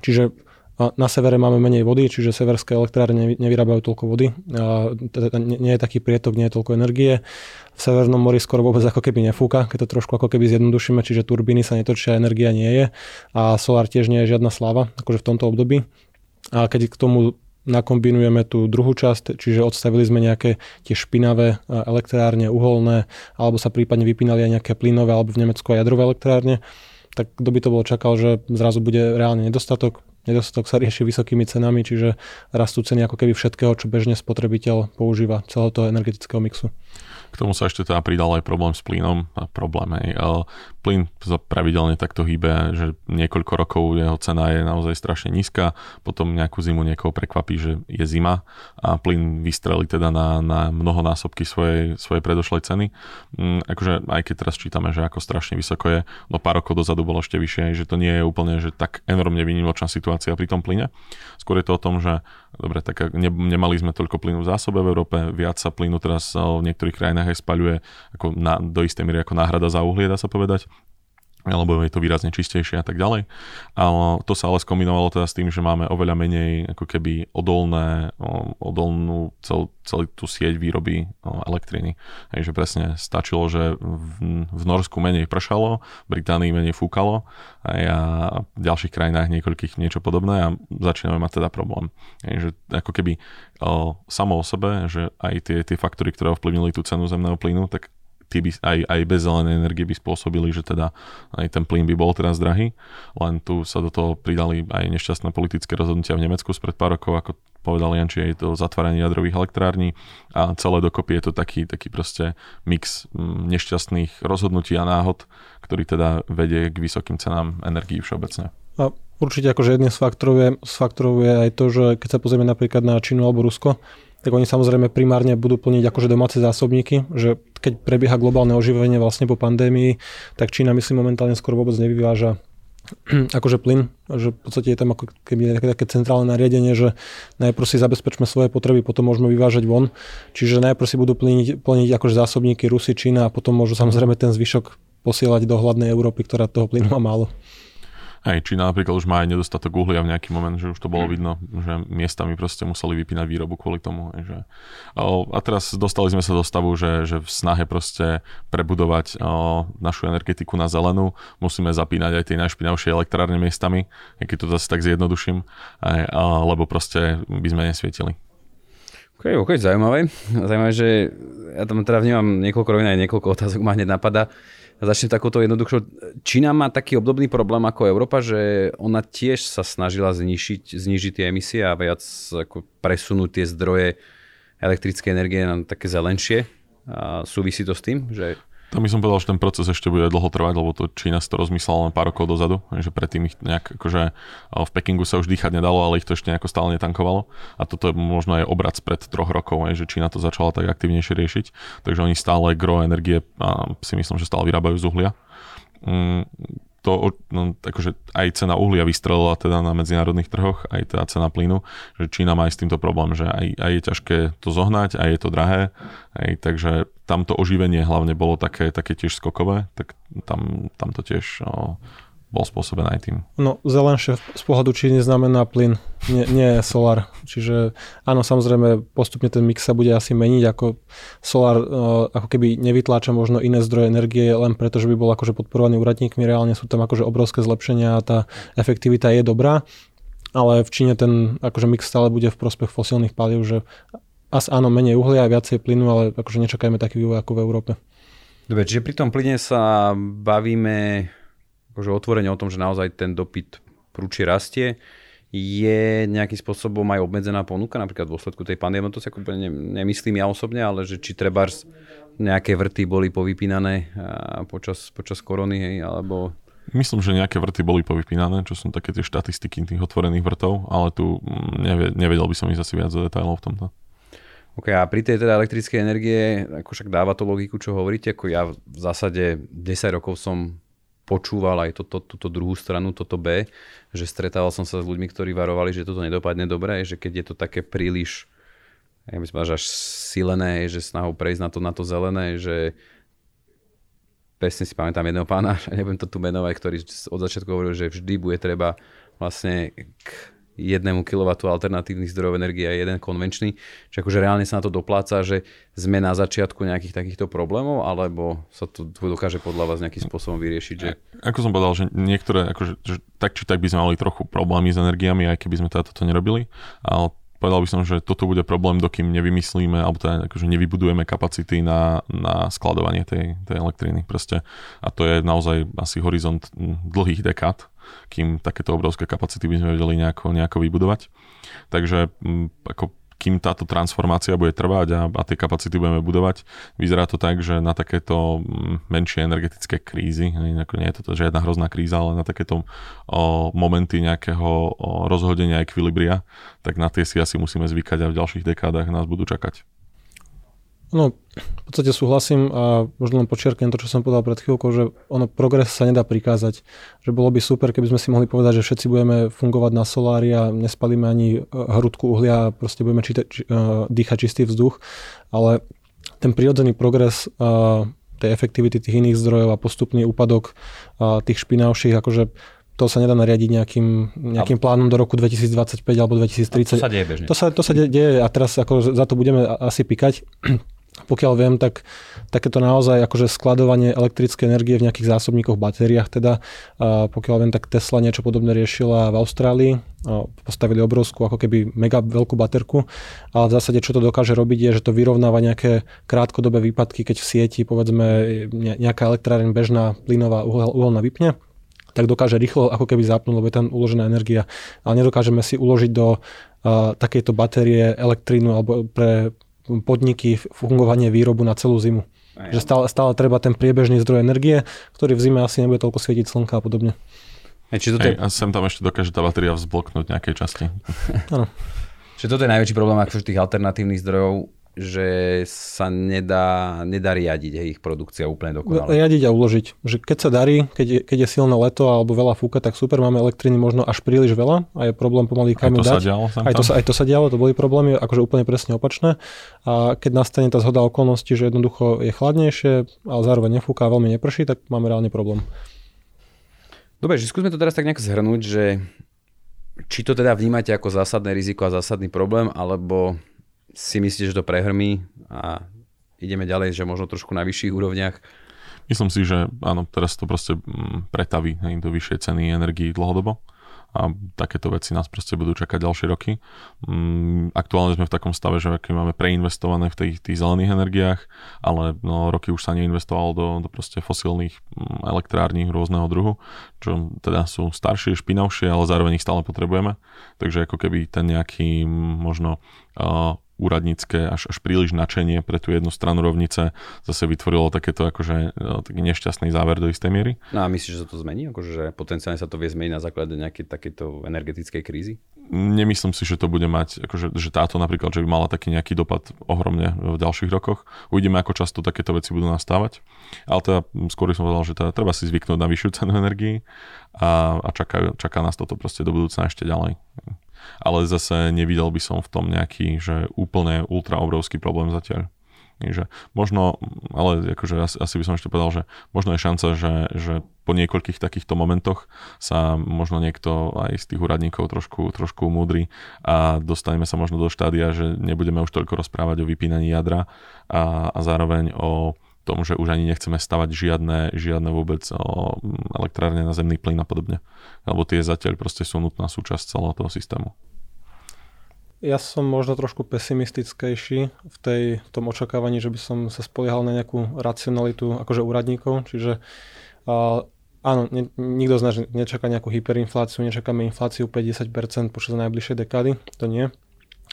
Čiže na severe máme menej vody, čiže severské elektrárne nevyrábajú toľko vody, nie je taký prietok, nie je toľko energie. V Severnom mori skoro vôbec ako keby nefúka, keď to trošku ako keby zjednodušíme, čiže turbíny sa netočia, energia nie je a solár tiež nie je žiadna sláva, akože v tomto období. A keď k tomu nakombinujeme tú druhú časť, čiže odstavili sme nejaké tie špinavé e, elektrárne, uholné, alebo sa prípadne vypínali aj nejaké plynové, alebo v Nemecku aj jadrové elektrárne, tak kto by to bol čakal, že zrazu bude reálne nedostatok. Nedostatok sa rieši vysokými cenami, čiže rastú ceny ako keby všetkého, čo bežne spotrebiteľ používa celého toho energetického mixu.
K tomu sa ešte teda pridal aj problém s plynom. A problém aj, plyn sa pravidelne takto hýbe, že niekoľko rokov jeho cena je naozaj strašne nízka, potom nejakú zimu niekoho prekvapí, že je zima a plyn vystrelí teda na, na mnohonásobky svojej, svojej predošlej ceny. Mm, akože aj keď teraz čítame, že ako strašne vysoko je, no pár rokov dozadu bolo ešte vyššie, že to nie je úplne že tak enormne výnimočná situácia pri tom plyne. Skôr je to o tom, že dobre, tak ne, nemali sme toľko plynu v zásobe v Európe, viac sa plynu teraz v niektorých krajinách aj spaľuje ako na, do istej miery ako náhrada za uhlie, dá sa povedať alebo je to výrazne čistejšie a tak ďalej. A to sa ale skombinovalo teda s tým, že máme oveľa menej ako keby odolné, odolnú cel, celú tú sieť výroby elektriny. Hej, že presne stačilo, že v, v Norsku menej pršalo, v Británii menej fúkalo a v ďalších krajinách niekoľkých niečo podobné a začíname mať teda problém. Hej, že ako keby o, samo o sebe, že aj tie, tie faktory, ktoré ovplyvnili tú cenu zemného plynu, tak tí by aj, aj bez zelenej energie by spôsobili, že teda aj ten plyn by bol teraz drahý, len tu sa do toho pridali aj nešťastné politické rozhodnutia v Nemecku spred pár rokov, ako povedal Janči, je to zatváranie jadrových elektrární a celé dokopy je to taký, taký proste mix mm, nešťastných rozhodnutí a náhod, ktorý teda vedie k vysokým cenám energií všeobecne.
A určite akože jedným z faktorov je, z faktorov je aj to, že keď sa pozrieme napríklad na Čínu alebo Rusko, tak oni samozrejme primárne budú plniť akože domáce zásobníky, že keď prebieha globálne oživenie vlastne po pandémii, tak Čína myslím momentálne skoro vôbec nevyváža akože plyn, že v podstate je tam ako keby také, také centrálne nariadenie, že najprv si zabezpečme svoje potreby, potom môžeme vyvážať von. Čiže najprv si budú plniť, plniť akože zásobníky Rusy, Čína a potom môžu samozrejme ten zvyšok posielať do hladnej Európy, ktorá toho plynu má málo.
Hej, Čína napríklad už má aj nedostatok uhlia v nejaký moment, že už to bolo vidno, že miestami proste museli vypínať výrobu kvôli tomu. Hej, že... A teraz dostali sme sa do stavu, že, že v snahe proste prebudovať o, našu energetiku na zelenú musíme zapínať aj tie najšpinavšie elektrárne miestami, keď to zase tak zjednoduším, aj, a, lebo proste by sme nesvietili.
OK, OK, zaujímavé. Zaujímavé, že ja tam teda vnímam niekoľko rovín, aj niekoľko otázok ma hneď napadá. Začnem takúto jednoduchšou. Čína má taký obdobný problém ako Európa, že ona tiež sa snažila znižiť, znižiť tie emisie a viac ako presunúť tie zdroje elektrické energie na také zelenšie. A súvisí to s tým, že
tam by som povedal, že ten proces ešte bude dlho trvať, lebo to Čína si to rozmyslela len pár rokov dozadu, že predtým ich nejak, akože v Pekingu sa už dýchať nedalo, ale ich to ešte nejako stále netankovalo. A toto je možno aj obrad pred troch rokov, že Čína to začala tak aktívnejšie riešiť. Takže oni stále gro energie a si myslím, že stále vyrábajú z uhlia. To, no, akože aj cena uhlia vystrelila teda na medzinárodných trhoch, aj teda cena plynu, že Čína má aj s týmto problém, že aj, aj je ťažké to zohnať, aj je to drahé, aj, takže tamto oživenie hlavne bolo také, také tiež skokové, tak tam, tam to tiež no, bol spôsobený aj tým.
No, zelenšie z pohľadu Číny znamená plyn, nie, nie solar. Čiže áno, samozrejme, postupne ten mix sa bude asi meniť, ako solar uh, ako keby nevytláča možno iné zdroje energie len preto, že by bol akože podporovaný úradníkmi, reálne sú tam akože obrovské zlepšenia a tá efektivita je dobrá, ale v Číne ten akože mix stále bude v prospech fosílnych palív, že as áno, menej uhlia a viacej plynu, ale akože nečakajme taký vývoj ako v Európe.
Dobre, čiže pri tom plyne sa bavíme akože otvorene o tom, že naozaj ten dopyt prúči rastie. Je nejakým spôsobom aj obmedzená ponuka, napríklad v dôsledku tej pandémie, to si ako nemyslím ja osobne, ale že či treba nejaké vrty boli povypínané počas, počas korony, hej, alebo
Myslím, že nejaké vrty boli povypínané, čo sú také tie štatistiky tých otvorených vrtov, ale tu mm, nevedel by som ísť asi viac do detailov v tomto.
OK, a pri tej teda elektrickej energie, ako však dáva to logiku, čo hovoríte, ako ja v zásade 10 rokov som počúval aj toto, túto druhú stranu, toto B, že stretával som sa s ľuďmi, ktorí varovali, že toto nedopadne dobre, že keď je to také príliš, ja by som až silené, že snahou prejsť na to, na to zelené, že presne si pamätám jedného pána, nebudem to tu menovať, ktorý od začiatku hovoril, že vždy bude treba vlastne k jednému kW alternatívnych zdrojov energie a jeden konvenčný. Čiže akože reálne sa na to dopláca, že sme na začiatku nejakých takýchto problémov, alebo sa to dokáže podľa vás nejakým spôsobom vyriešiť? Že...
Ako som povedal, že niektoré, akože, že tak či tak by sme mali trochu problémy s energiami, aj keby sme toto nerobili, ale povedal by som, že toto bude problém, dokým nevymyslíme, alebo teda akože nevybudujeme kapacity na, na skladovanie tej, tej elektriny proste. A to je naozaj asi horizont dlhých dekád, kým takéto obrovské kapacity by sme vedeli nejako, nejako vybudovať. Takže ako kým táto transformácia bude trvať a, a tie kapacity budeme budovať, vyzerá to tak, že na takéto mm, menšie energetické krízy, nie je to žiadna hrozná kríza, ale na takéto o, momenty nejakého o, rozhodenia ekvilibria, tak na tie si asi musíme zvykať a v ďalších dekádach nás budú čakať.
No, v podstate súhlasím a možno len počiarkujem to, čo som povedal pred chvíľkou, že ono progres sa nedá prikázať. Že bolo by super, keby sme si mohli povedať, že všetci budeme fungovať na solári a nespalíme ani e, hrudku uhlia a proste budeme číta, či, uh, dýchať čistý vzduch, ale ten prírodzený progres uh, tej efektivity tých iných zdrojov a postupný úpadok uh, tých špinavších, akože to sa nedá nariadiť nejakým, nejakým plánom do roku 2025 alebo 2030.
To sa deje bežne.
To sa, to sa deje a teraz ako za to budeme asi pikať. Pokiaľ viem, tak takéto naozaj akože skladovanie elektrickej energie v nejakých zásobníkoch, batériách teda, pokiaľ viem, tak Tesla niečo podobné riešila v Austrálii, postavili obrovskú ako keby mega veľkú baterku, ale v zásade čo to dokáže robiť je, že to vyrovnáva nejaké krátkodobé výpadky, keď v sieti povedzme nejaká elektráreň bežná plynová uholná vypne, tak dokáže rýchlo ako keby zapnúť, lebo je tam uložená energia. Ale nedokážeme si uložiť do uh, takejto batérie elektrínu alebo pre podniky, fungovanie výrobu na celú zimu. Aj, že stále, stále treba ten priebežný zdroj energie, ktorý v zime asi nebude toľko svietiť slnka a podobne.
Aj, či toto je... A sem tam ešte dokáže tá batéria vzbloknúť nejakej časti.
Áno. Čiže toto je najväčší problém akože tých alternatívnych zdrojov že sa nedá, nedá riadiť hej, ich produkcia úplne dokonale.
Riadiť a uložiť. Že keď sa darí, keď je, keď je silné leto alebo veľa fúka, tak super, máme elektriny možno až príliš veľa a je problém pomaly kam
aj to
dať.
Sa dialo,
aj, to sa, aj to sa dialo, to boli problémy, akože úplne presne opačné. A keď nastane tá zhoda okolností, že jednoducho je chladnejšie, ale zároveň nefúka a veľmi neprší, tak máme reálny problém.
Dobre, že skúsme to teraz tak nejak zhrnúť, že či to teda vnímate ako zásadné riziko a zásadný problém, alebo si myslíte, že to prehrmí a ideme ďalej, že možno trošku na vyšších úrovniach?
Myslím si, že áno, teraz to proste mm, pretaví do vyššej ceny energii dlhodobo a takéto veci nás proste budú čakať ďalšie roky. Mm, aktuálne sme v takom stave, že aké máme preinvestované v tých, tých zelených energiách, ale no, roky už sa neinvestovalo do, do proste fosílnych mm, elektrární rôzneho druhu, čo teda sú staršie, špinavšie, ale zároveň ich stále potrebujeme. Takže ako keby ten nejaký možno uh, úradnícke až, až príliš načenie pre tú jednu stranu rovnice zase vytvorilo takéto akože no, taký nešťastný záver do istej miery.
No a myslíš, že sa to zmení? Akože, že potenciálne sa to vie zmeniť na základe nejakej takéto energetickej krízy?
Nemyslím si, že to bude mať, akože, že táto napríklad, že by mala taký nejaký dopad ohromne v ďalších rokoch. Uvidíme, ako často takéto veci budú nastávať. Ale teda skôr som povedal, že teda treba si zvyknúť na vyššiu cenu energii a, a čaká, čaká nás toto proste do budúcna ešte ďalej ale zase nevidel by som v tom nejaký, že úplne ultra obrovský problém zatiaľ. Takže možno, ale akože asi, asi by som ešte povedal, že možno je šanca, že, že po niekoľkých takýchto momentoch sa možno niekto aj z tých úradníkov trošku, trošku múdri a dostaneme sa možno do štádia, že nebudeme už toľko rozprávať o vypínaní jadra a, a zároveň o tom, že už ani nechceme stavať žiadne, žiadne vôbec o elektrárne na zemný plyn a podobne. Lebo tie zatiaľ proste sú nutná súčasť celého toho systému.
Ja som možno trošku pesimistickejší v, tej, tom očakávaní, že by som sa spoliehal na nejakú racionalitu akože úradníkov, čiže uh, áno, ne, nikto z nás nečaká nejakú hyperinfláciu, nečakáme infláciu 50% počas najbližšej dekády, to nie,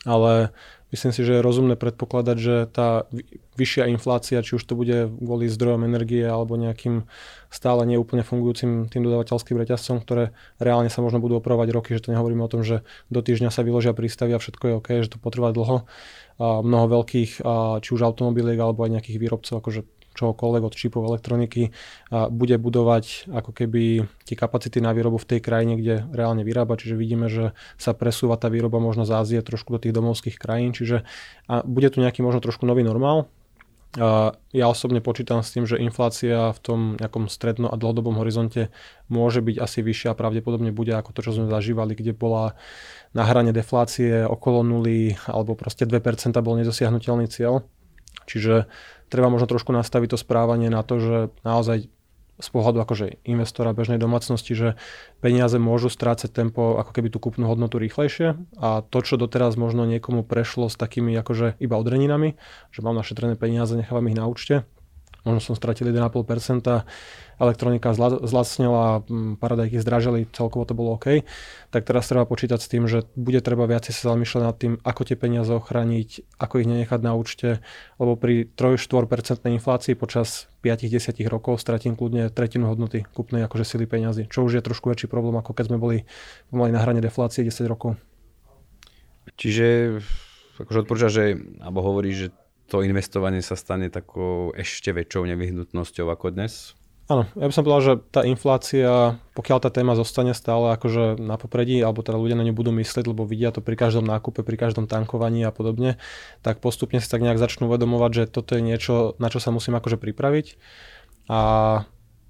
ale Myslím si, že je rozumné predpokladať, že tá vyššia inflácia, či už to bude kvôli zdrojom energie alebo nejakým stále neúplne fungujúcim tým dodávateľským reťazcom, ktoré reálne sa možno budú opravovať roky, že to nehovoríme o tom, že do týždňa sa vyložia prístavy a všetko je OK, že to potrvá dlho. A mnoho veľkých, a či už automobiliek alebo aj nejakých výrobcov, akože čohokoľvek od čipov elektroniky a bude budovať ako keby tie kapacity na výrobu v tej krajine, kde reálne vyrába, čiže vidíme, že sa presúva tá výroba možno z Ázie trošku do tých domovských krajín, čiže a bude tu nejaký možno trošku nový normál, a ja osobne počítam s tým, že inflácia v tom nejakom stredno- a dlhodobom horizonte môže byť asi vyššia a pravdepodobne bude ako to, čo sme zažívali, kde bola na hrane deflácie okolo nuly alebo proste 2% bol nedosiahnutelný cieľ. Čiže treba možno trošku nastaviť to správanie na to, že naozaj z pohľadu akože investora bežnej domácnosti, že peniaze môžu strácať tempo ako keby tú kúpnu hodnotu rýchlejšie. A to, čo doteraz možno niekomu prešlo s takými akože iba odreninami, že mám našetrené peniaze, nechávam ich na účte, možno som stratil 1,5%, elektronika zlacnila, paradajky zdražili, celkovo to bolo OK, tak teraz treba počítať s tým, že bude treba viacej sa zamýšľať nad tým, ako tie peniaze ochrániť, ako ich nenechať na účte, lebo pri 3-4% inflácii počas 5-10 rokov stratím kľudne tretinu hodnoty kúpnej akože sily peniazy, čo už je trošku väčší problém, ako keď sme boli pomaly na hrane deflácie 10 rokov.
Čiže akože odporúča, že, alebo hovorí, že to investovanie sa stane takou ešte väčšou nevyhnutnosťou ako dnes?
Áno, ja by som povedal, že tá inflácia, pokiaľ tá téma zostane stále akože na popredí, alebo teda ľudia na ňu budú myslieť, lebo vidia to pri každom nákupe, pri každom tankovaní a podobne, tak postupne si tak nejak začnú uvedomovať, že toto je niečo, na čo sa musím akože pripraviť. A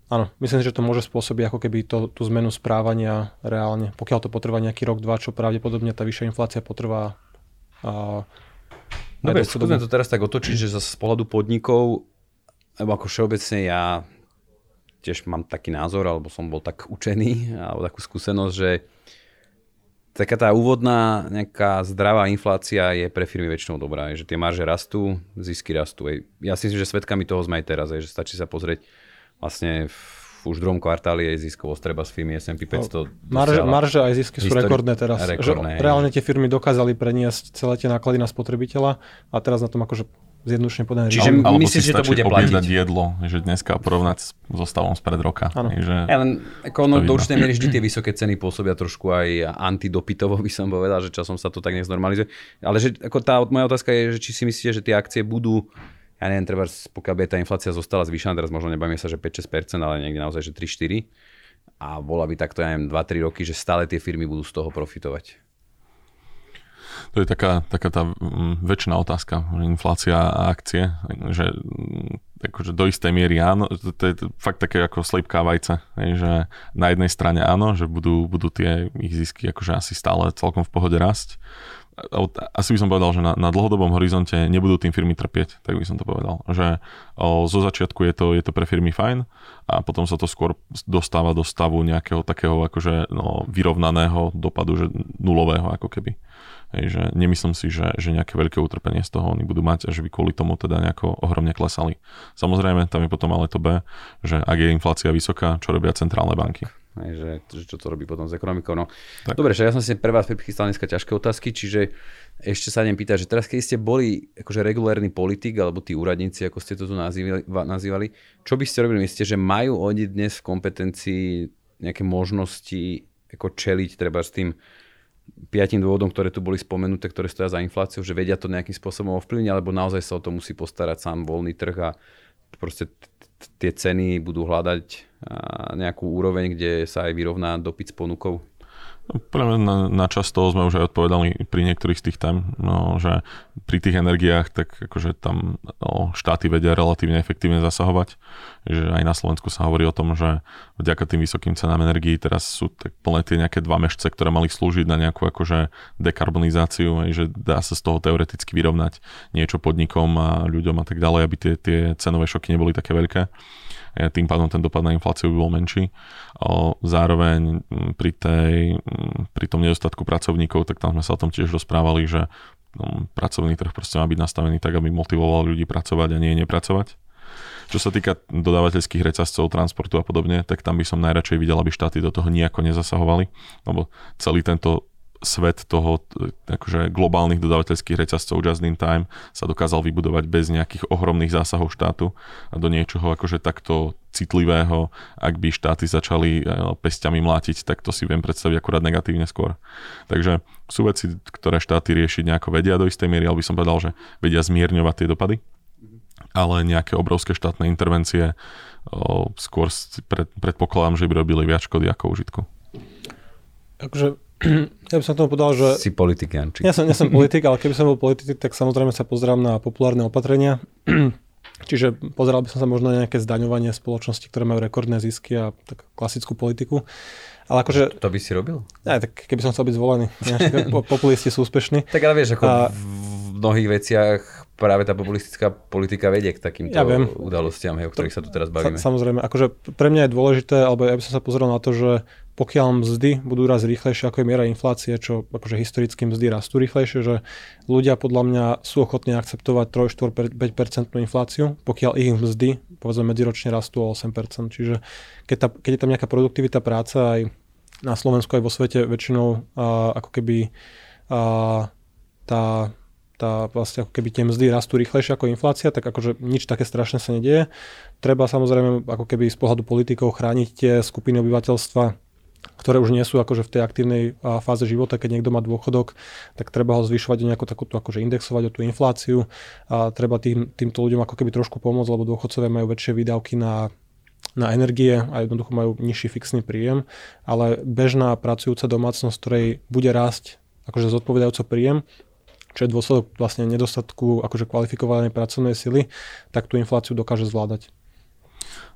áno, myslím si, že to môže spôsobiť ako keby to, tú zmenu správania reálne. Pokiaľ to potrvá nejaký rok, dva, čo pravdepodobne tá vyššia inflácia potrvá a
Dobre, skúsme to teraz tak otočiť, že z pohľadu podnikov, alebo ako všeobecne ja tiež mám taký názor, alebo som bol tak učený, alebo takú skúsenosť, že taká tá úvodná nejaká zdravá inflácia je pre firmy väčšinou dobrá, že tie marže rastú, zisky rastú. Ja si myslím, že svetkami toho sme aj teraz, že stačí sa pozrieť vlastne v už v druhom kvartáli je ziskovosť treba z firmy S&P 500
marže, marže aj zisky sú rekordné teraz. Rekordné, že reálne tie firmy dokázali preniesť celé tie náklady na spotrebiteľa a teraz na tom akože zjednodušene povedané.
Čiže ale, myslíš, že to bude platiť? jedlo, že dneska porovnať so stavom spred roka.
Že ja len, ako ono, do určitej miery vždy tie vysoké ceny pôsobia trošku aj antidopitovo, by som povedal, že časom sa to tak neznormalizuje. Ale že, ako tá moja otázka je, že či si myslíte, že tie akcie budú ja neviem, treba, pokiaľ by tá inflácia zostala zvýšená, teraz možno nebavíme sa, že 5-6%, ale niekde naozaj, že 3-4 a bola by takto, ja neviem, 2-3 roky, že stále tie firmy budú z toho profitovať.
To je taká, taká tá mm, väčšiná otázka, inflácia a akcie, že mm, akože do istej miery áno, to je fakt také ako slípka vajce, že na jednej strane áno, že budú, budú tie ich zisky akože asi stále celkom v pohode rásť, asi by som povedal, že na, na dlhodobom horizonte nebudú tým firmy trpieť, tak by som to povedal. Že o, zo začiatku je to, je to pre firmy fajn a potom sa to skôr dostáva do stavu nejakého takého akože no, vyrovnaného dopadu, že nulového ako keby. Hej, že nemyslím si, že, že nejaké veľké utrpenie z toho oni budú mať a že by kvôli tomu teda nejako ohromne klesali. Samozrejme, tam je potom ale to B, že ak je inflácia vysoká, čo robia centrálne banky.
Hej, že, že čo to robí potom s ekonomikou. No. Tak. Dobre, že ja som si pre vás prichystal dneska ťažké otázky, čiže ešte sa idem pýtať, že teraz keď ste boli akože regulárny politik, alebo tí úradníci, ako ste to tu nazývali, nazývali čo by ste robili? Myslíte, že majú oni dnes v kompetencii nejaké možnosti ako čeliť treba s tým piatim dôvodom, ktoré tu boli spomenuté, ktoré stoja za infláciu, že vedia to nejakým spôsobom ovplyvniť, alebo naozaj sa o to musí postarať sám voľný trh a proste tie ceny budú hľadať nejakú úroveň, kde sa aj vyrovná dopyt s ponukou?
Podľa mňa na, na čas toho sme už aj odpovedali pri niektorých z tých tém, no, že pri tých energiách tak akože tam no, štáty vedia relatívne efektívne zasahovať. Že aj na Slovensku sa hovorí o tom, že vďaka tým vysokým cenám energií teraz sú tak plné tie nejaké dva mešce, ktoré mali slúžiť na nejakú akože dekarbonizáciu, že dá sa z toho teoreticky vyrovnať niečo podnikom a ľuďom a tak ďalej, aby tie, tie cenové šoky neboli také veľké. Tým pádom ten dopad na infláciu by bol menší. Zároveň pri, tej, pri tom nedostatku pracovníkov, tak tam sme sa o tom tiež rozprávali, že no, pracovný trh proste má byť nastavený tak, aby motivoval ľudí pracovať a nie nepracovať. Čo sa týka dodávateľských reťazcov, transportu a podobne, tak tam by som najradšej videl, aby štáty do toho nejako nezasahovali, lebo celý tento svet toho akože globálnych dodávateľských reťazcov just in time sa dokázal vybudovať bez nejakých ohromných zásahov štátu a do niečoho akože takto citlivého, ak by štáty začali e, pestiami mlátiť, tak to si viem predstaviť akurát negatívne skôr. Takže sú veci, ktoré štáty riešiť nejako vedia do istej miery, ale by som povedal, že vedia zmierňovať tie dopady, ale nejaké obrovské štátne intervencie o, skôr pred, predpokladám, že by robili viac škody ako užitku.
Takže ja by som tomu povedal, že...
Si politik, Janči.
Ja som, ja som politik, ale keby som bol politik, tak samozrejme sa pozerám na populárne opatrenia. Čiže pozeral by som sa možno na nejaké zdaňovanie spoločnosti, ktoré majú rekordné zisky a tak klasickú politiku. Ale akože...
To by si robil?
Ja, tak keby som chcel byť zvolený. Populisti sú úspešní.
Tak ale vieš, ako a... v mnohých veciach práve tá populistická politika vedie k takýmto ja viem. udalostiam, hej, o ktorých sa tu teraz bavíme.
Sa, samozrejme, akože pre mňa je dôležité, alebo ja by som sa pozrel na to, že pokiaľ mzdy budú raz rýchlejšie, ako je miera inflácie, čo akože historicky mzdy rastú rýchlejšie, že ľudia podľa mňa sú ochotní akceptovať 3, 4, 5% infláciu, pokiaľ ich mzdy, povedzme, medziročne rastú o 8%. Čiže keď, tá, keď je tam nejaká produktivita práce aj na Slovensku, aj vo svete väčšinou a, ako keby a, tá tá vlastne ako keby tie mzdy rastú rýchlejšie ako inflácia, tak akože nič také strašné sa nedieje. Treba samozrejme ako keby z pohľadu politikov chrániť tie skupiny obyvateľstva, ktoré už nie sú akože v tej aktívnej fáze života, keď niekto má dôchodok, tak treba ho zvyšovať o nejakú takúto akože indexovať o tú infláciu a treba tým, týmto ľuďom ako keby trošku pomôcť, lebo dôchodcovia majú väčšie výdavky na na energie a jednoducho majú nižší fixný príjem, ale bežná pracujúca domácnosť, ktorej bude rásť akože zodpovedajúco príjem, čo je dôsledok vlastne nedostatku akože kvalifikovanej pracovnej sily, tak tú infláciu dokáže zvládať.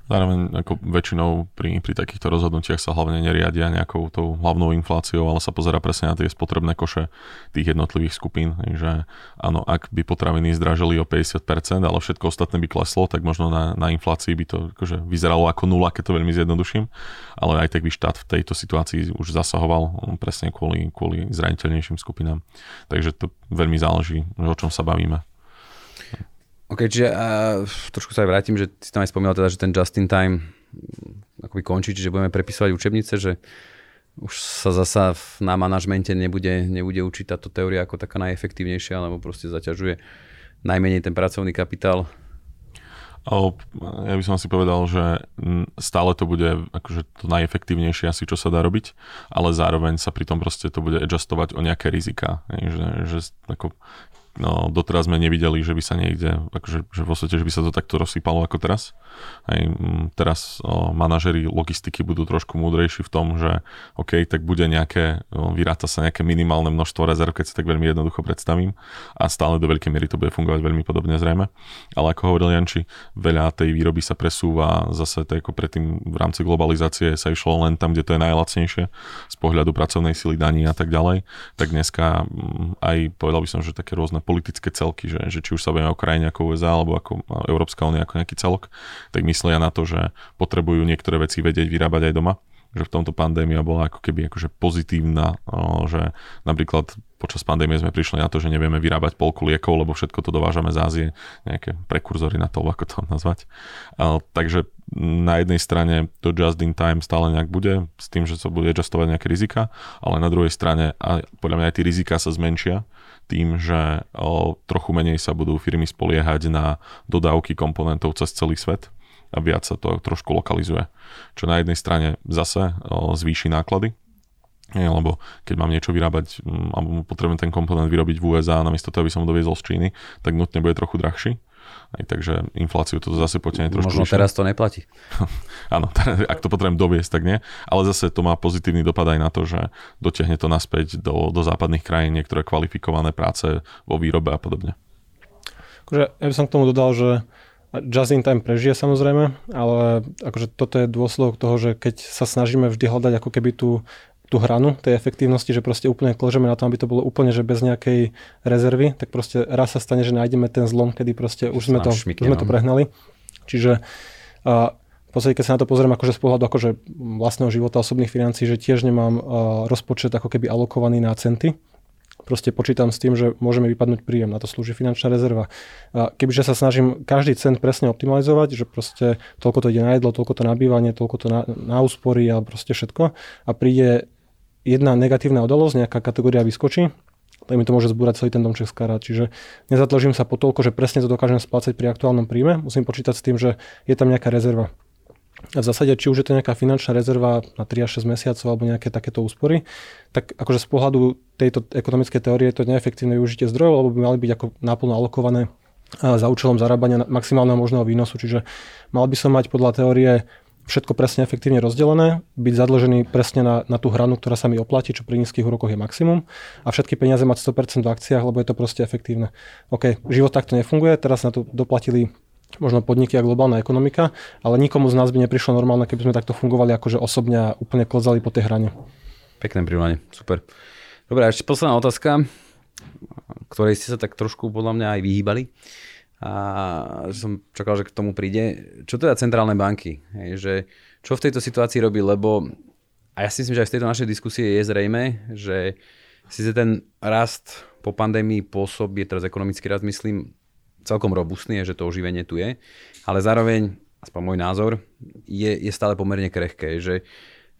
Zároveň ako väčšinou pri, pri takýchto rozhodnutiach sa hlavne neriadia nejakou tou hlavnou infláciou, ale sa pozera presne na tie spotrebné koše tých jednotlivých skupín. Že áno, ak by potraviny zdražili o 50%, ale všetko ostatné by kleslo, tak možno na, na inflácii by to akože vyzeralo ako nula, keď to veľmi zjednoduším. Ale aj tak by štát v tejto situácii už zasahoval presne kvôli, kvôli zraniteľnejším skupinám. Takže to veľmi záleží, o čom sa bavíme.
OK, čiže uh, trošku sa aj vrátim, že si tam aj spomínal teda, že ten just in time mm, akoby končí, čiže budeme prepisovať učebnice, že už sa zasa na manažmente nebude, nebude učiť táto teória ako taká najefektívnejšia, alebo proste zaťažuje najmenej ten pracovný kapitál.
Ja by som si povedal, že stále to bude akože to najefektívnejšie asi, čo sa dá robiť, ale zároveň sa pri tom proste to bude adjustovať o nejaké rizika. Že, že ako no, doteraz sme nevideli, že by sa niekde, akože, že vo svete, že by sa to takto rozsypalo ako teraz. Aj teraz o, manažeri logistiky budú trošku múdrejší v tom, že OK, tak bude nejaké, o, vyráta sa nejaké minimálne množstvo rezerv, keď si tak veľmi jednoducho predstavím a stále do veľkej miery to bude fungovať veľmi podobne zrejme. Ale ako hovoril Janči, veľa tej výroby sa presúva zase to ako predtým v rámci globalizácie sa išlo len tam, kde to je najlacnejšie z pohľadu pracovnej sily daní a tak ďalej. Tak dneska aj povedal by som, že také rôzne politické celky, že, že či už sa bavíme o krajine ako USA alebo ako Európska únia ako nejaký celok, tak myslia na to, že potrebujú niektoré veci vedieť vyrábať aj doma že v tomto pandémia bola ako keby akože pozitívna, že napríklad počas pandémie sme prišli na to, že nevieme vyrábať polku liekov, lebo všetko to dovážame z Ázie, nejaké prekurzory na to, ako to nazvať. Takže na jednej strane to just in time stále nejak bude, s tým, že sa bude adjustovať nejaké rizika, ale na druhej strane, a podľa mňa aj tie rizika sa zmenšia, tým, že trochu menej sa budú firmy spoliehať na dodávky komponentov cez celý svet a viac sa to trošku lokalizuje. Čo na jednej strane zase o, zvýši náklady, nie, lebo keď mám niečo vyrábať, alebo potrebujem ten komponent vyrobiť v USA, namiesto toho, aby som ho doviezol z Číny, tak nutne bude trochu drahší. Aj takže infláciu to zase potiahne trošku.
Možno vyššie. teraz to neplatí.
Áno, ak to potrebujem doviesť, tak nie. Ale zase to má pozitívny dopad aj na to, že dotiahne to naspäť do, do západných krajín niektoré kvalifikované práce vo výrobe a podobne.
Akože, ja by som k tomu dodal, že Just in time prežije samozrejme, ale akože toto je dôsledok toho, že keď sa snažíme vždy hľadať ako keby tú tú hranu tej efektívnosti, že proste úplne kložeme na tom, aby to bolo úplne, že bez nejakej rezervy, tak proste raz sa stane, že nájdeme ten zlom, kedy proste už sme, to, už sme to prehnali. Čiže a, v podstate, keď sa na to pozriem akože z pohľadu akože vlastného života, osobných financií, že tiež nemám uh, rozpočet ako keby alokovaný na centy, proste počítam s tým, že môžeme vypadnúť príjem, na to slúži finančná rezerva. A kebyže sa snažím každý cent presne optimalizovať, že proste toľko to ide na jedlo, toľko to na bývanie, toľko to na, na úspory a proste všetko a príde jedna negatívna udalosť, nejaká kategória vyskočí, tak mi to môže zbúrať celý ten domček z karát. Čiže nezatložím sa po toľko, že presne to dokážem splácať pri aktuálnom príjme. Musím počítať s tým, že je tam nejaká rezerva. V zásade, či už je to nejaká finančná rezerva na 3 až 6 mesiacov alebo nejaké takéto úspory, tak akože z pohľadu tejto ekonomickej teórie je to neefektívne využitie zdrojov, lebo by mali byť ako naplno alokované za účelom zarábania maximálneho možného výnosu. Čiže mal by som mať podľa teórie všetko presne efektívne rozdelené, byť zadlžený presne na, na tú hranu, ktorá sa mi oplatí, čo pri nízkych úrokoch je maximum a všetky peniaze mať 100% v akciách, lebo je to proste efektívne. OK, život takto nefunguje, teraz na to doplatili možno podniky a globálna ekonomika, ale nikomu z nás by neprišlo normálne, keby sme takto fungovali akože osobne a úplne klzali po tej hrane.
Pekné prirovnanie, super. Dobre, a ešte posledná otázka, ktorej ste sa tak trošku podľa mňa aj vyhýbali a som čakal, že k tomu príde. Čo teda centrálne banky? Hej, že čo v tejto situácii robí, lebo a ja si myslím, že aj z tejto našej diskusie je zrejme, že si ten rast po pandémii pôsobí, teraz ekonomický rast myslím, celkom robustný, že to oživenie tu je, ale zároveň, aspoň môj názor, je, je stále pomerne krehké, že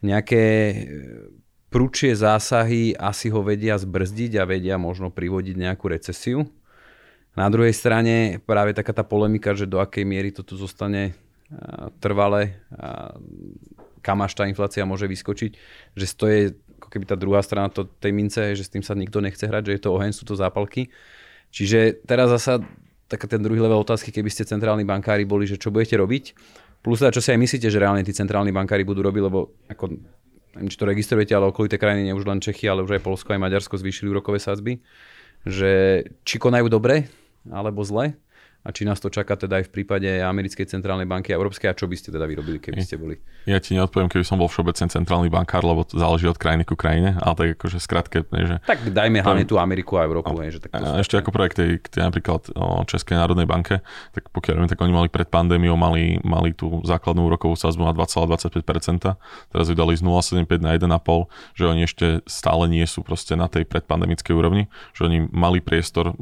nejaké e, prúčie zásahy asi ho vedia zbrzdiť a vedia možno privodiť nejakú recesiu. Na druhej strane práve taká tá polemika, že do akej miery to tu zostane e, trvale, kam až tá inflácia môže vyskočiť, že to je ako keby tá druhá strana to, tej mince, že s tým sa nikto nechce hrať, že je to oheň, sú to zápalky. Čiže teraz zasa taká ten druhý level otázky, keby ste centrálni bankári boli, že čo budete robiť. Plus teda, čo si aj myslíte, že reálne tí centrálni bankári budú robiť, lebo ako, neviem, či to registrujete, ale okolité krajiny, nie už len Čechy, ale už aj Polsko, aj Maďarsko zvýšili úrokové sadzby. Že či konajú dobre, alebo zle, a či nás to čaká teda aj v prípade americkej centrálnej banky a európskej a čo by ste teda vyrobili, keby ste boli?
Ja ti neodpoviem, keby som bol všeobecne centrálny bankár, lebo to záleží od krajiny ku krajine, ale tak akože skratke, že...
Tak dajme hlavne tú Ameriku a Európu. A, že tak
a ešte ako projekt tej, tej napríklad o Českej národnej banke, tak pokiaľ viem, tak oni mali pred pandémiou, mali, mali tú základnú úrokovú sázbu na 2,25%, teraz ju dali z 0,75 na 1,5, že oni ešte stále nie sú proste na tej predpandemickej úrovni, že oni mali priestor,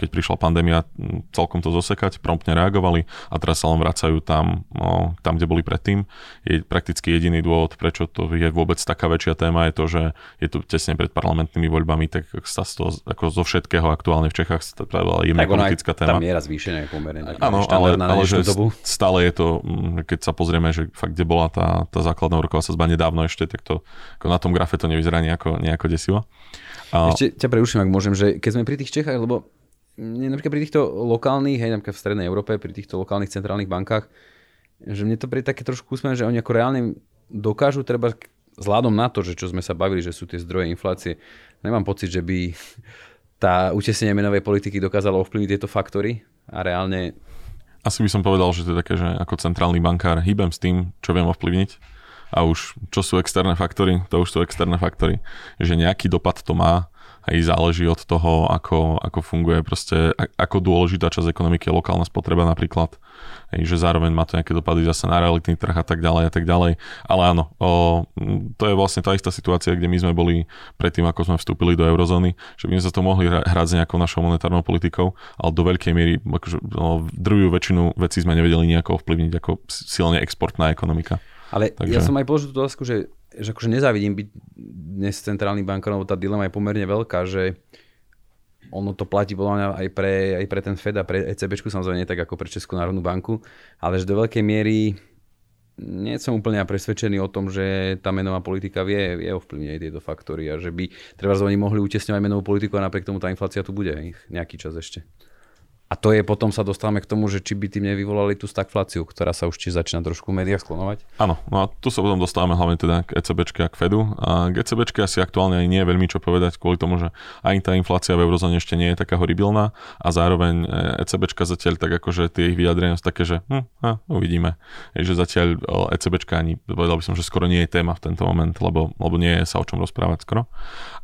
keď prišla pandémia, celkom to zosekať, promptne reagovali a teraz sa len vracajú tam, no, tam, kde boli predtým. Je prakticky jediný dôvod, prečo to je vôbec taká väčšia téma, je to, že je tu tesne pred parlamentnými voľbami, tak sa z toho, ako zo všetkého aktuálne v Čechách spravila jemná politická téma.
Tá miera zvýšenia je pomerne
Áno, ale, ale že dobu. stále je to, mm, keď sa pozrieme, že fakt, kde bola tá, tá základná úroková sazba nedávno ešte, tak to ako na tom grafe to nevyzerá nejako, nejako desivo.
A... Ešte ťa preuším, ak môžem, že keď sme pri tých Čechách, lebo napríklad pri týchto lokálnych, hej, napríklad v Strednej Európe, pri týchto lokálnych centrálnych bankách, že mne to pri také trošku úsmev, že oni ako reálne dokážu treba vzhľadom na to, že čo sme sa bavili, že sú tie zdroje inflácie, nemám pocit, že by tá utesnenie menovej politiky dokázalo ovplyvniť tieto faktory a reálne...
Asi by som povedal, že to je také, že ako centrálny bankár hýbem s tým, čo viem ovplyvniť a už čo sú externé faktory, to už sú externé faktory. Že nejaký dopad to má aj záleží od toho, ako, ako funguje proste, ako dôležitá časť ekonomiky je lokálna spotreba napríklad. Hej, že zároveň má to nejaké dopady zase na realitný trh a tak ďalej a tak ďalej. Ale áno, o, to je vlastne tá istá situácia, kde my sme boli predtým, ako sme vstúpili do eurozóny, že by sme sa to mohli hrať s nejakou našou monetárnou politikou, ale do veľkej miery, akože, no, druhú väčšinu vecí sme nevedeli nejako ovplyvniť ako silne exportná ekonomika.
Ale Takže... ja som aj položil tú otázku, že že akože nezávidím byť dnes centrálnym bankom, lebo tá dilema je pomerne veľká, že ono to platí podľa mňa aj pre, aj pre ten Fed a pre ECB, samozrejme nie tak ako pre Českú národnú banku, ale že do veľkej miery nie som úplne presvedčený o tom, že tá menová politika vie, vie ovplyvniť tieto faktory a že by treba oni mohli utesňovať menovú politiku a napriek tomu tá inflácia tu bude nejaký čas ešte. A to je potom sa dostávame k tomu, že či by tým nevyvolali tú stagfláciu, ktorá sa už tiež začína trošku v médiách sklonovať.
Áno, no a tu sa potom dostávame hlavne teda k ECBčke a k Fedu. A k ECBčke asi aktuálne aj nie je veľmi čo povedať kvôli tomu, že aj tá inflácia v eurozóne ešte nie je taká horibilná a zároveň ECBčka zatiaľ tak akože tie ich vyjadrenia sú také, že hm, a, uvidíme. Je, zatiaľ ECBčka ani, povedal by som, že skoro nie je téma v tento moment, lebo, lebo nie je sa o čom rozprávať skoro.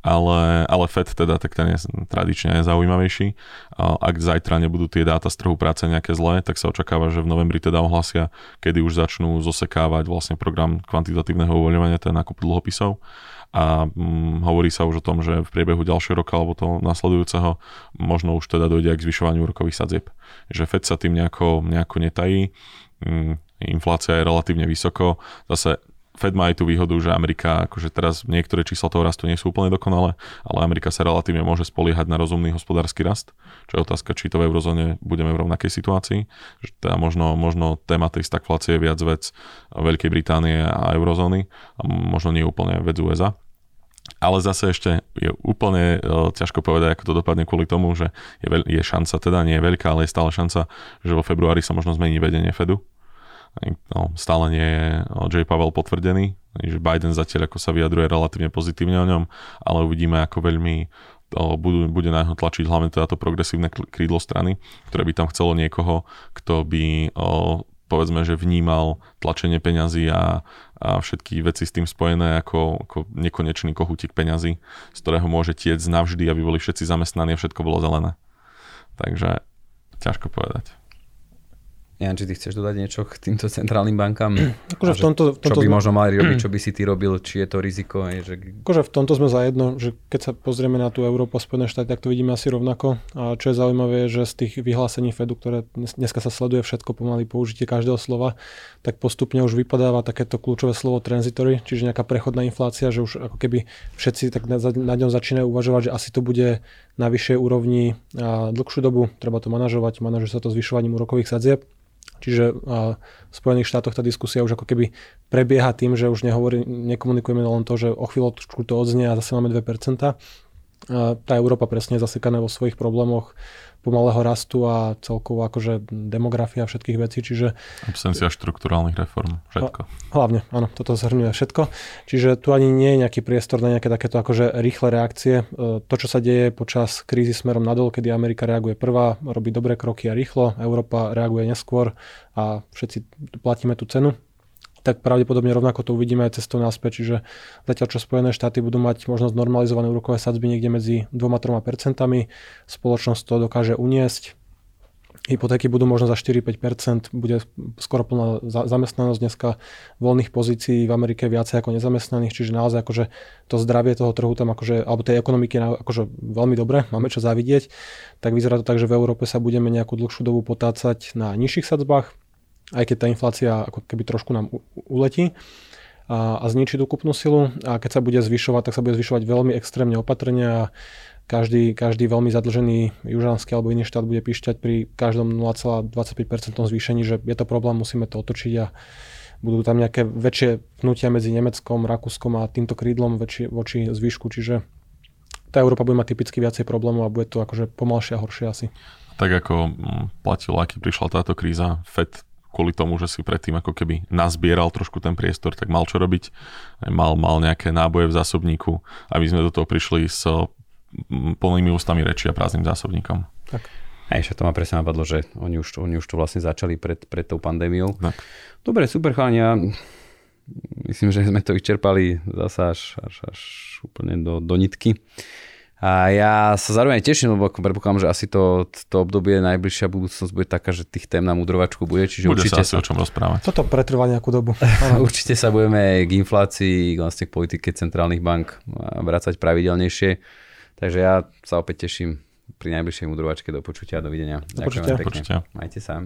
Ale, ale Fed teda, tak ten je tradične zaujímavejší. Ak zajtra nebudú budú tie dáta z trhu práce nejaké zlé, tak sa očakáva, že v novembri teda ohlasia, kedy už začnú zosekávať vlastne program kvantitatívneho uvoľňovania, ten nákup dlhopisov. A hm, hovorí sa už o tom, že v priebehu ďalšieho roka alebo toho nasledujúceho možno už teda dojde aj k zvyšovaniu úrokových sadzieb. Že Fed sa tým nejako, nejako netají, hm, inflácia je relatívne vysoko, zase Fed má aj tú výhodu, že Amerika, akože teraz niektoré čísla toho rastu nie sú úplne dokonalé, ale Amerika sa relatívne môže spoliehať na rozumný hospodársky rast, čo je otázka, či to v eurozóne budeme v rovnakej situácii. Že teda možno, možno téma tej stagflácie je viac vec Veľkej Británie a eurozóny a možno nie úplne vec USA. Ale zase ešte je úplne uh, ťažko povedať, ako to dopadne kvôli tomu, že je, veľ, je šanca, teda nie je veľká, ale je stále šanca, že vo februári sa možno zmení vedenie Fedu No, stále nie je J. Pavel potvrdený, že Biden zatiaľ ako sa vyjadruje relatívne pozitívne o ňom, ale uvidíme, ako veľmi budú, bude na tlačiť hlavne teda to progresívne krídlo strany, ktoré by tam chcelo niekoho, kto by povedzme, že vnímal tlačenie peňazí a, a všetky veci s tým spojené ako, ako nekonečný kohútik peňazí, z ktorého môže tiec navždy, aby boli všetci zamestnaní a všetko bolo zelené. Takže ťažko povedať.
Jan, či ty chceš dodať niečo k týmto centrálnym bankám?
Akože v tomto, v tomto
čo by sme... možno mali robiť, čo by si ty robil, či je to riziko? Je, že...
Akože v tomto sme zajedno, že keď sa pozrieme na tú Európu a Spojené štáty, tak to vidíme asi rovnako. A čo je zaujímavé, je, že z tých vyhlásení Fedu, ktoré dneska sa sleduje všetko pomaly použitie každého slova, tak postupne už vypadáva takéto kľúčové slovo transitory, čiže nejaká prechodná inflácia, že už ako keby všetci tak na, na ňom začínajú uvažovať, že asi to bude na vyššej úrovni a dlhšiu dobu, treba to manažovať, manažuje sa to zvyšovaním úrokových sadzieb Čiže v Spojených štátoch tá diskusia už ako keby prebieha tým, že už nehovorí, nekomunikujeme len to, že o chvíľočku to odznie a zase máme 2%. Tá Európa presne je zasekaná vo svojich problémoch pomalého rastu a celkovo akože demografia všetkých vecí, čiže...
Absencia štruktúrálnych reform, všetko.
Hlavne, áno, toto zhrňuje všetko. Čiže tu ani nie je nejaký priestor na nejaké takéto akože rýchle reakcie. E, to, čo sa deje počas krízy smerom nadol, kedy Amerika reaguje prvá, robí dobré kroky a rýchlo, Európa reaguje neskôr a všetci platíme tú cenu tak pravdepodobne rovnako to uvidíme aj cestou naspäť. Čiže zatiaľ, čo Spojené štáty budú mať možnosť normalizované úrokové sadzby niekde medzi 2-3 percentami, spoločnosť to dokáže uniesť. Hypotéky budú možno za 4-5%, bude skoro plná zamestnanosť dneska voľných pozícií v Amerike viacej ako nezamestnaných, čiže naozaj akože to zdravie toho trhu tam akože, alebo tej ekonomiky je akože veľmi dobre, máme čo zavidieť, tak vyzerá to tak, že v Európe sa budeme nejakú dlhšiu dobu potácať na nižších sadzbách, aj keď tá inflácia ako keby trošku nám uletí a, a zničí tú kúpnu silu a keď sa bude zvyšovať, tak sa bude zvyšovať veľmi extrémne opatrne a každý, každý veľmi zadlžený južanský alebo iný štát bude píšťať pri každom 0,25% zvýšení, že je to problém, musíme to otočiť a budú tam nejaké väčšie pnutia medzi Nemeckom, Rakúskom a týmto krídlom väčšie, voči zvyšku, čiže tá Európa bude mať typicky viacej problémov a bude to akože pomalšie a horšie asi.
Tak ako mm, platilo, aký prišla táto kríza, FED kvôli tomu, že si predtým ako keby nazbieral trošku ten priestor, tak mal čo robiť, mal, mal nejaké náboje v zásobníku, aby sme do toho prišli s plnými ústami reči a prázdnym zásobníkom.
Tak. A ešte to ma presne napadlo, že oni už, oni už to vlastne začali pred, pred tou pandémiou. Tak. Dobre, super chalania. Myslím, že sme to vyčerpali zasa až, až, až úplne do, do nitky. A ja sa zároveň teším, lebo predpokladám, že asi to, to obdobie najbližšia budúcnosť bude taká, že tých tém na mudrovačku bude. Čiže
bude
určite
sa asi sa, o čom rozprávať.
Toto pretrvá nejakú dobu.
určite sa budeme k inflácii, vlastne k politike centrálnych bank vrácať pravidelnejšie. Takže ja sa opäť teším pri najbližšej mudrovačke do počutia a dovidenia.
Do počutia.
Ďakujem pekne. Majte sa.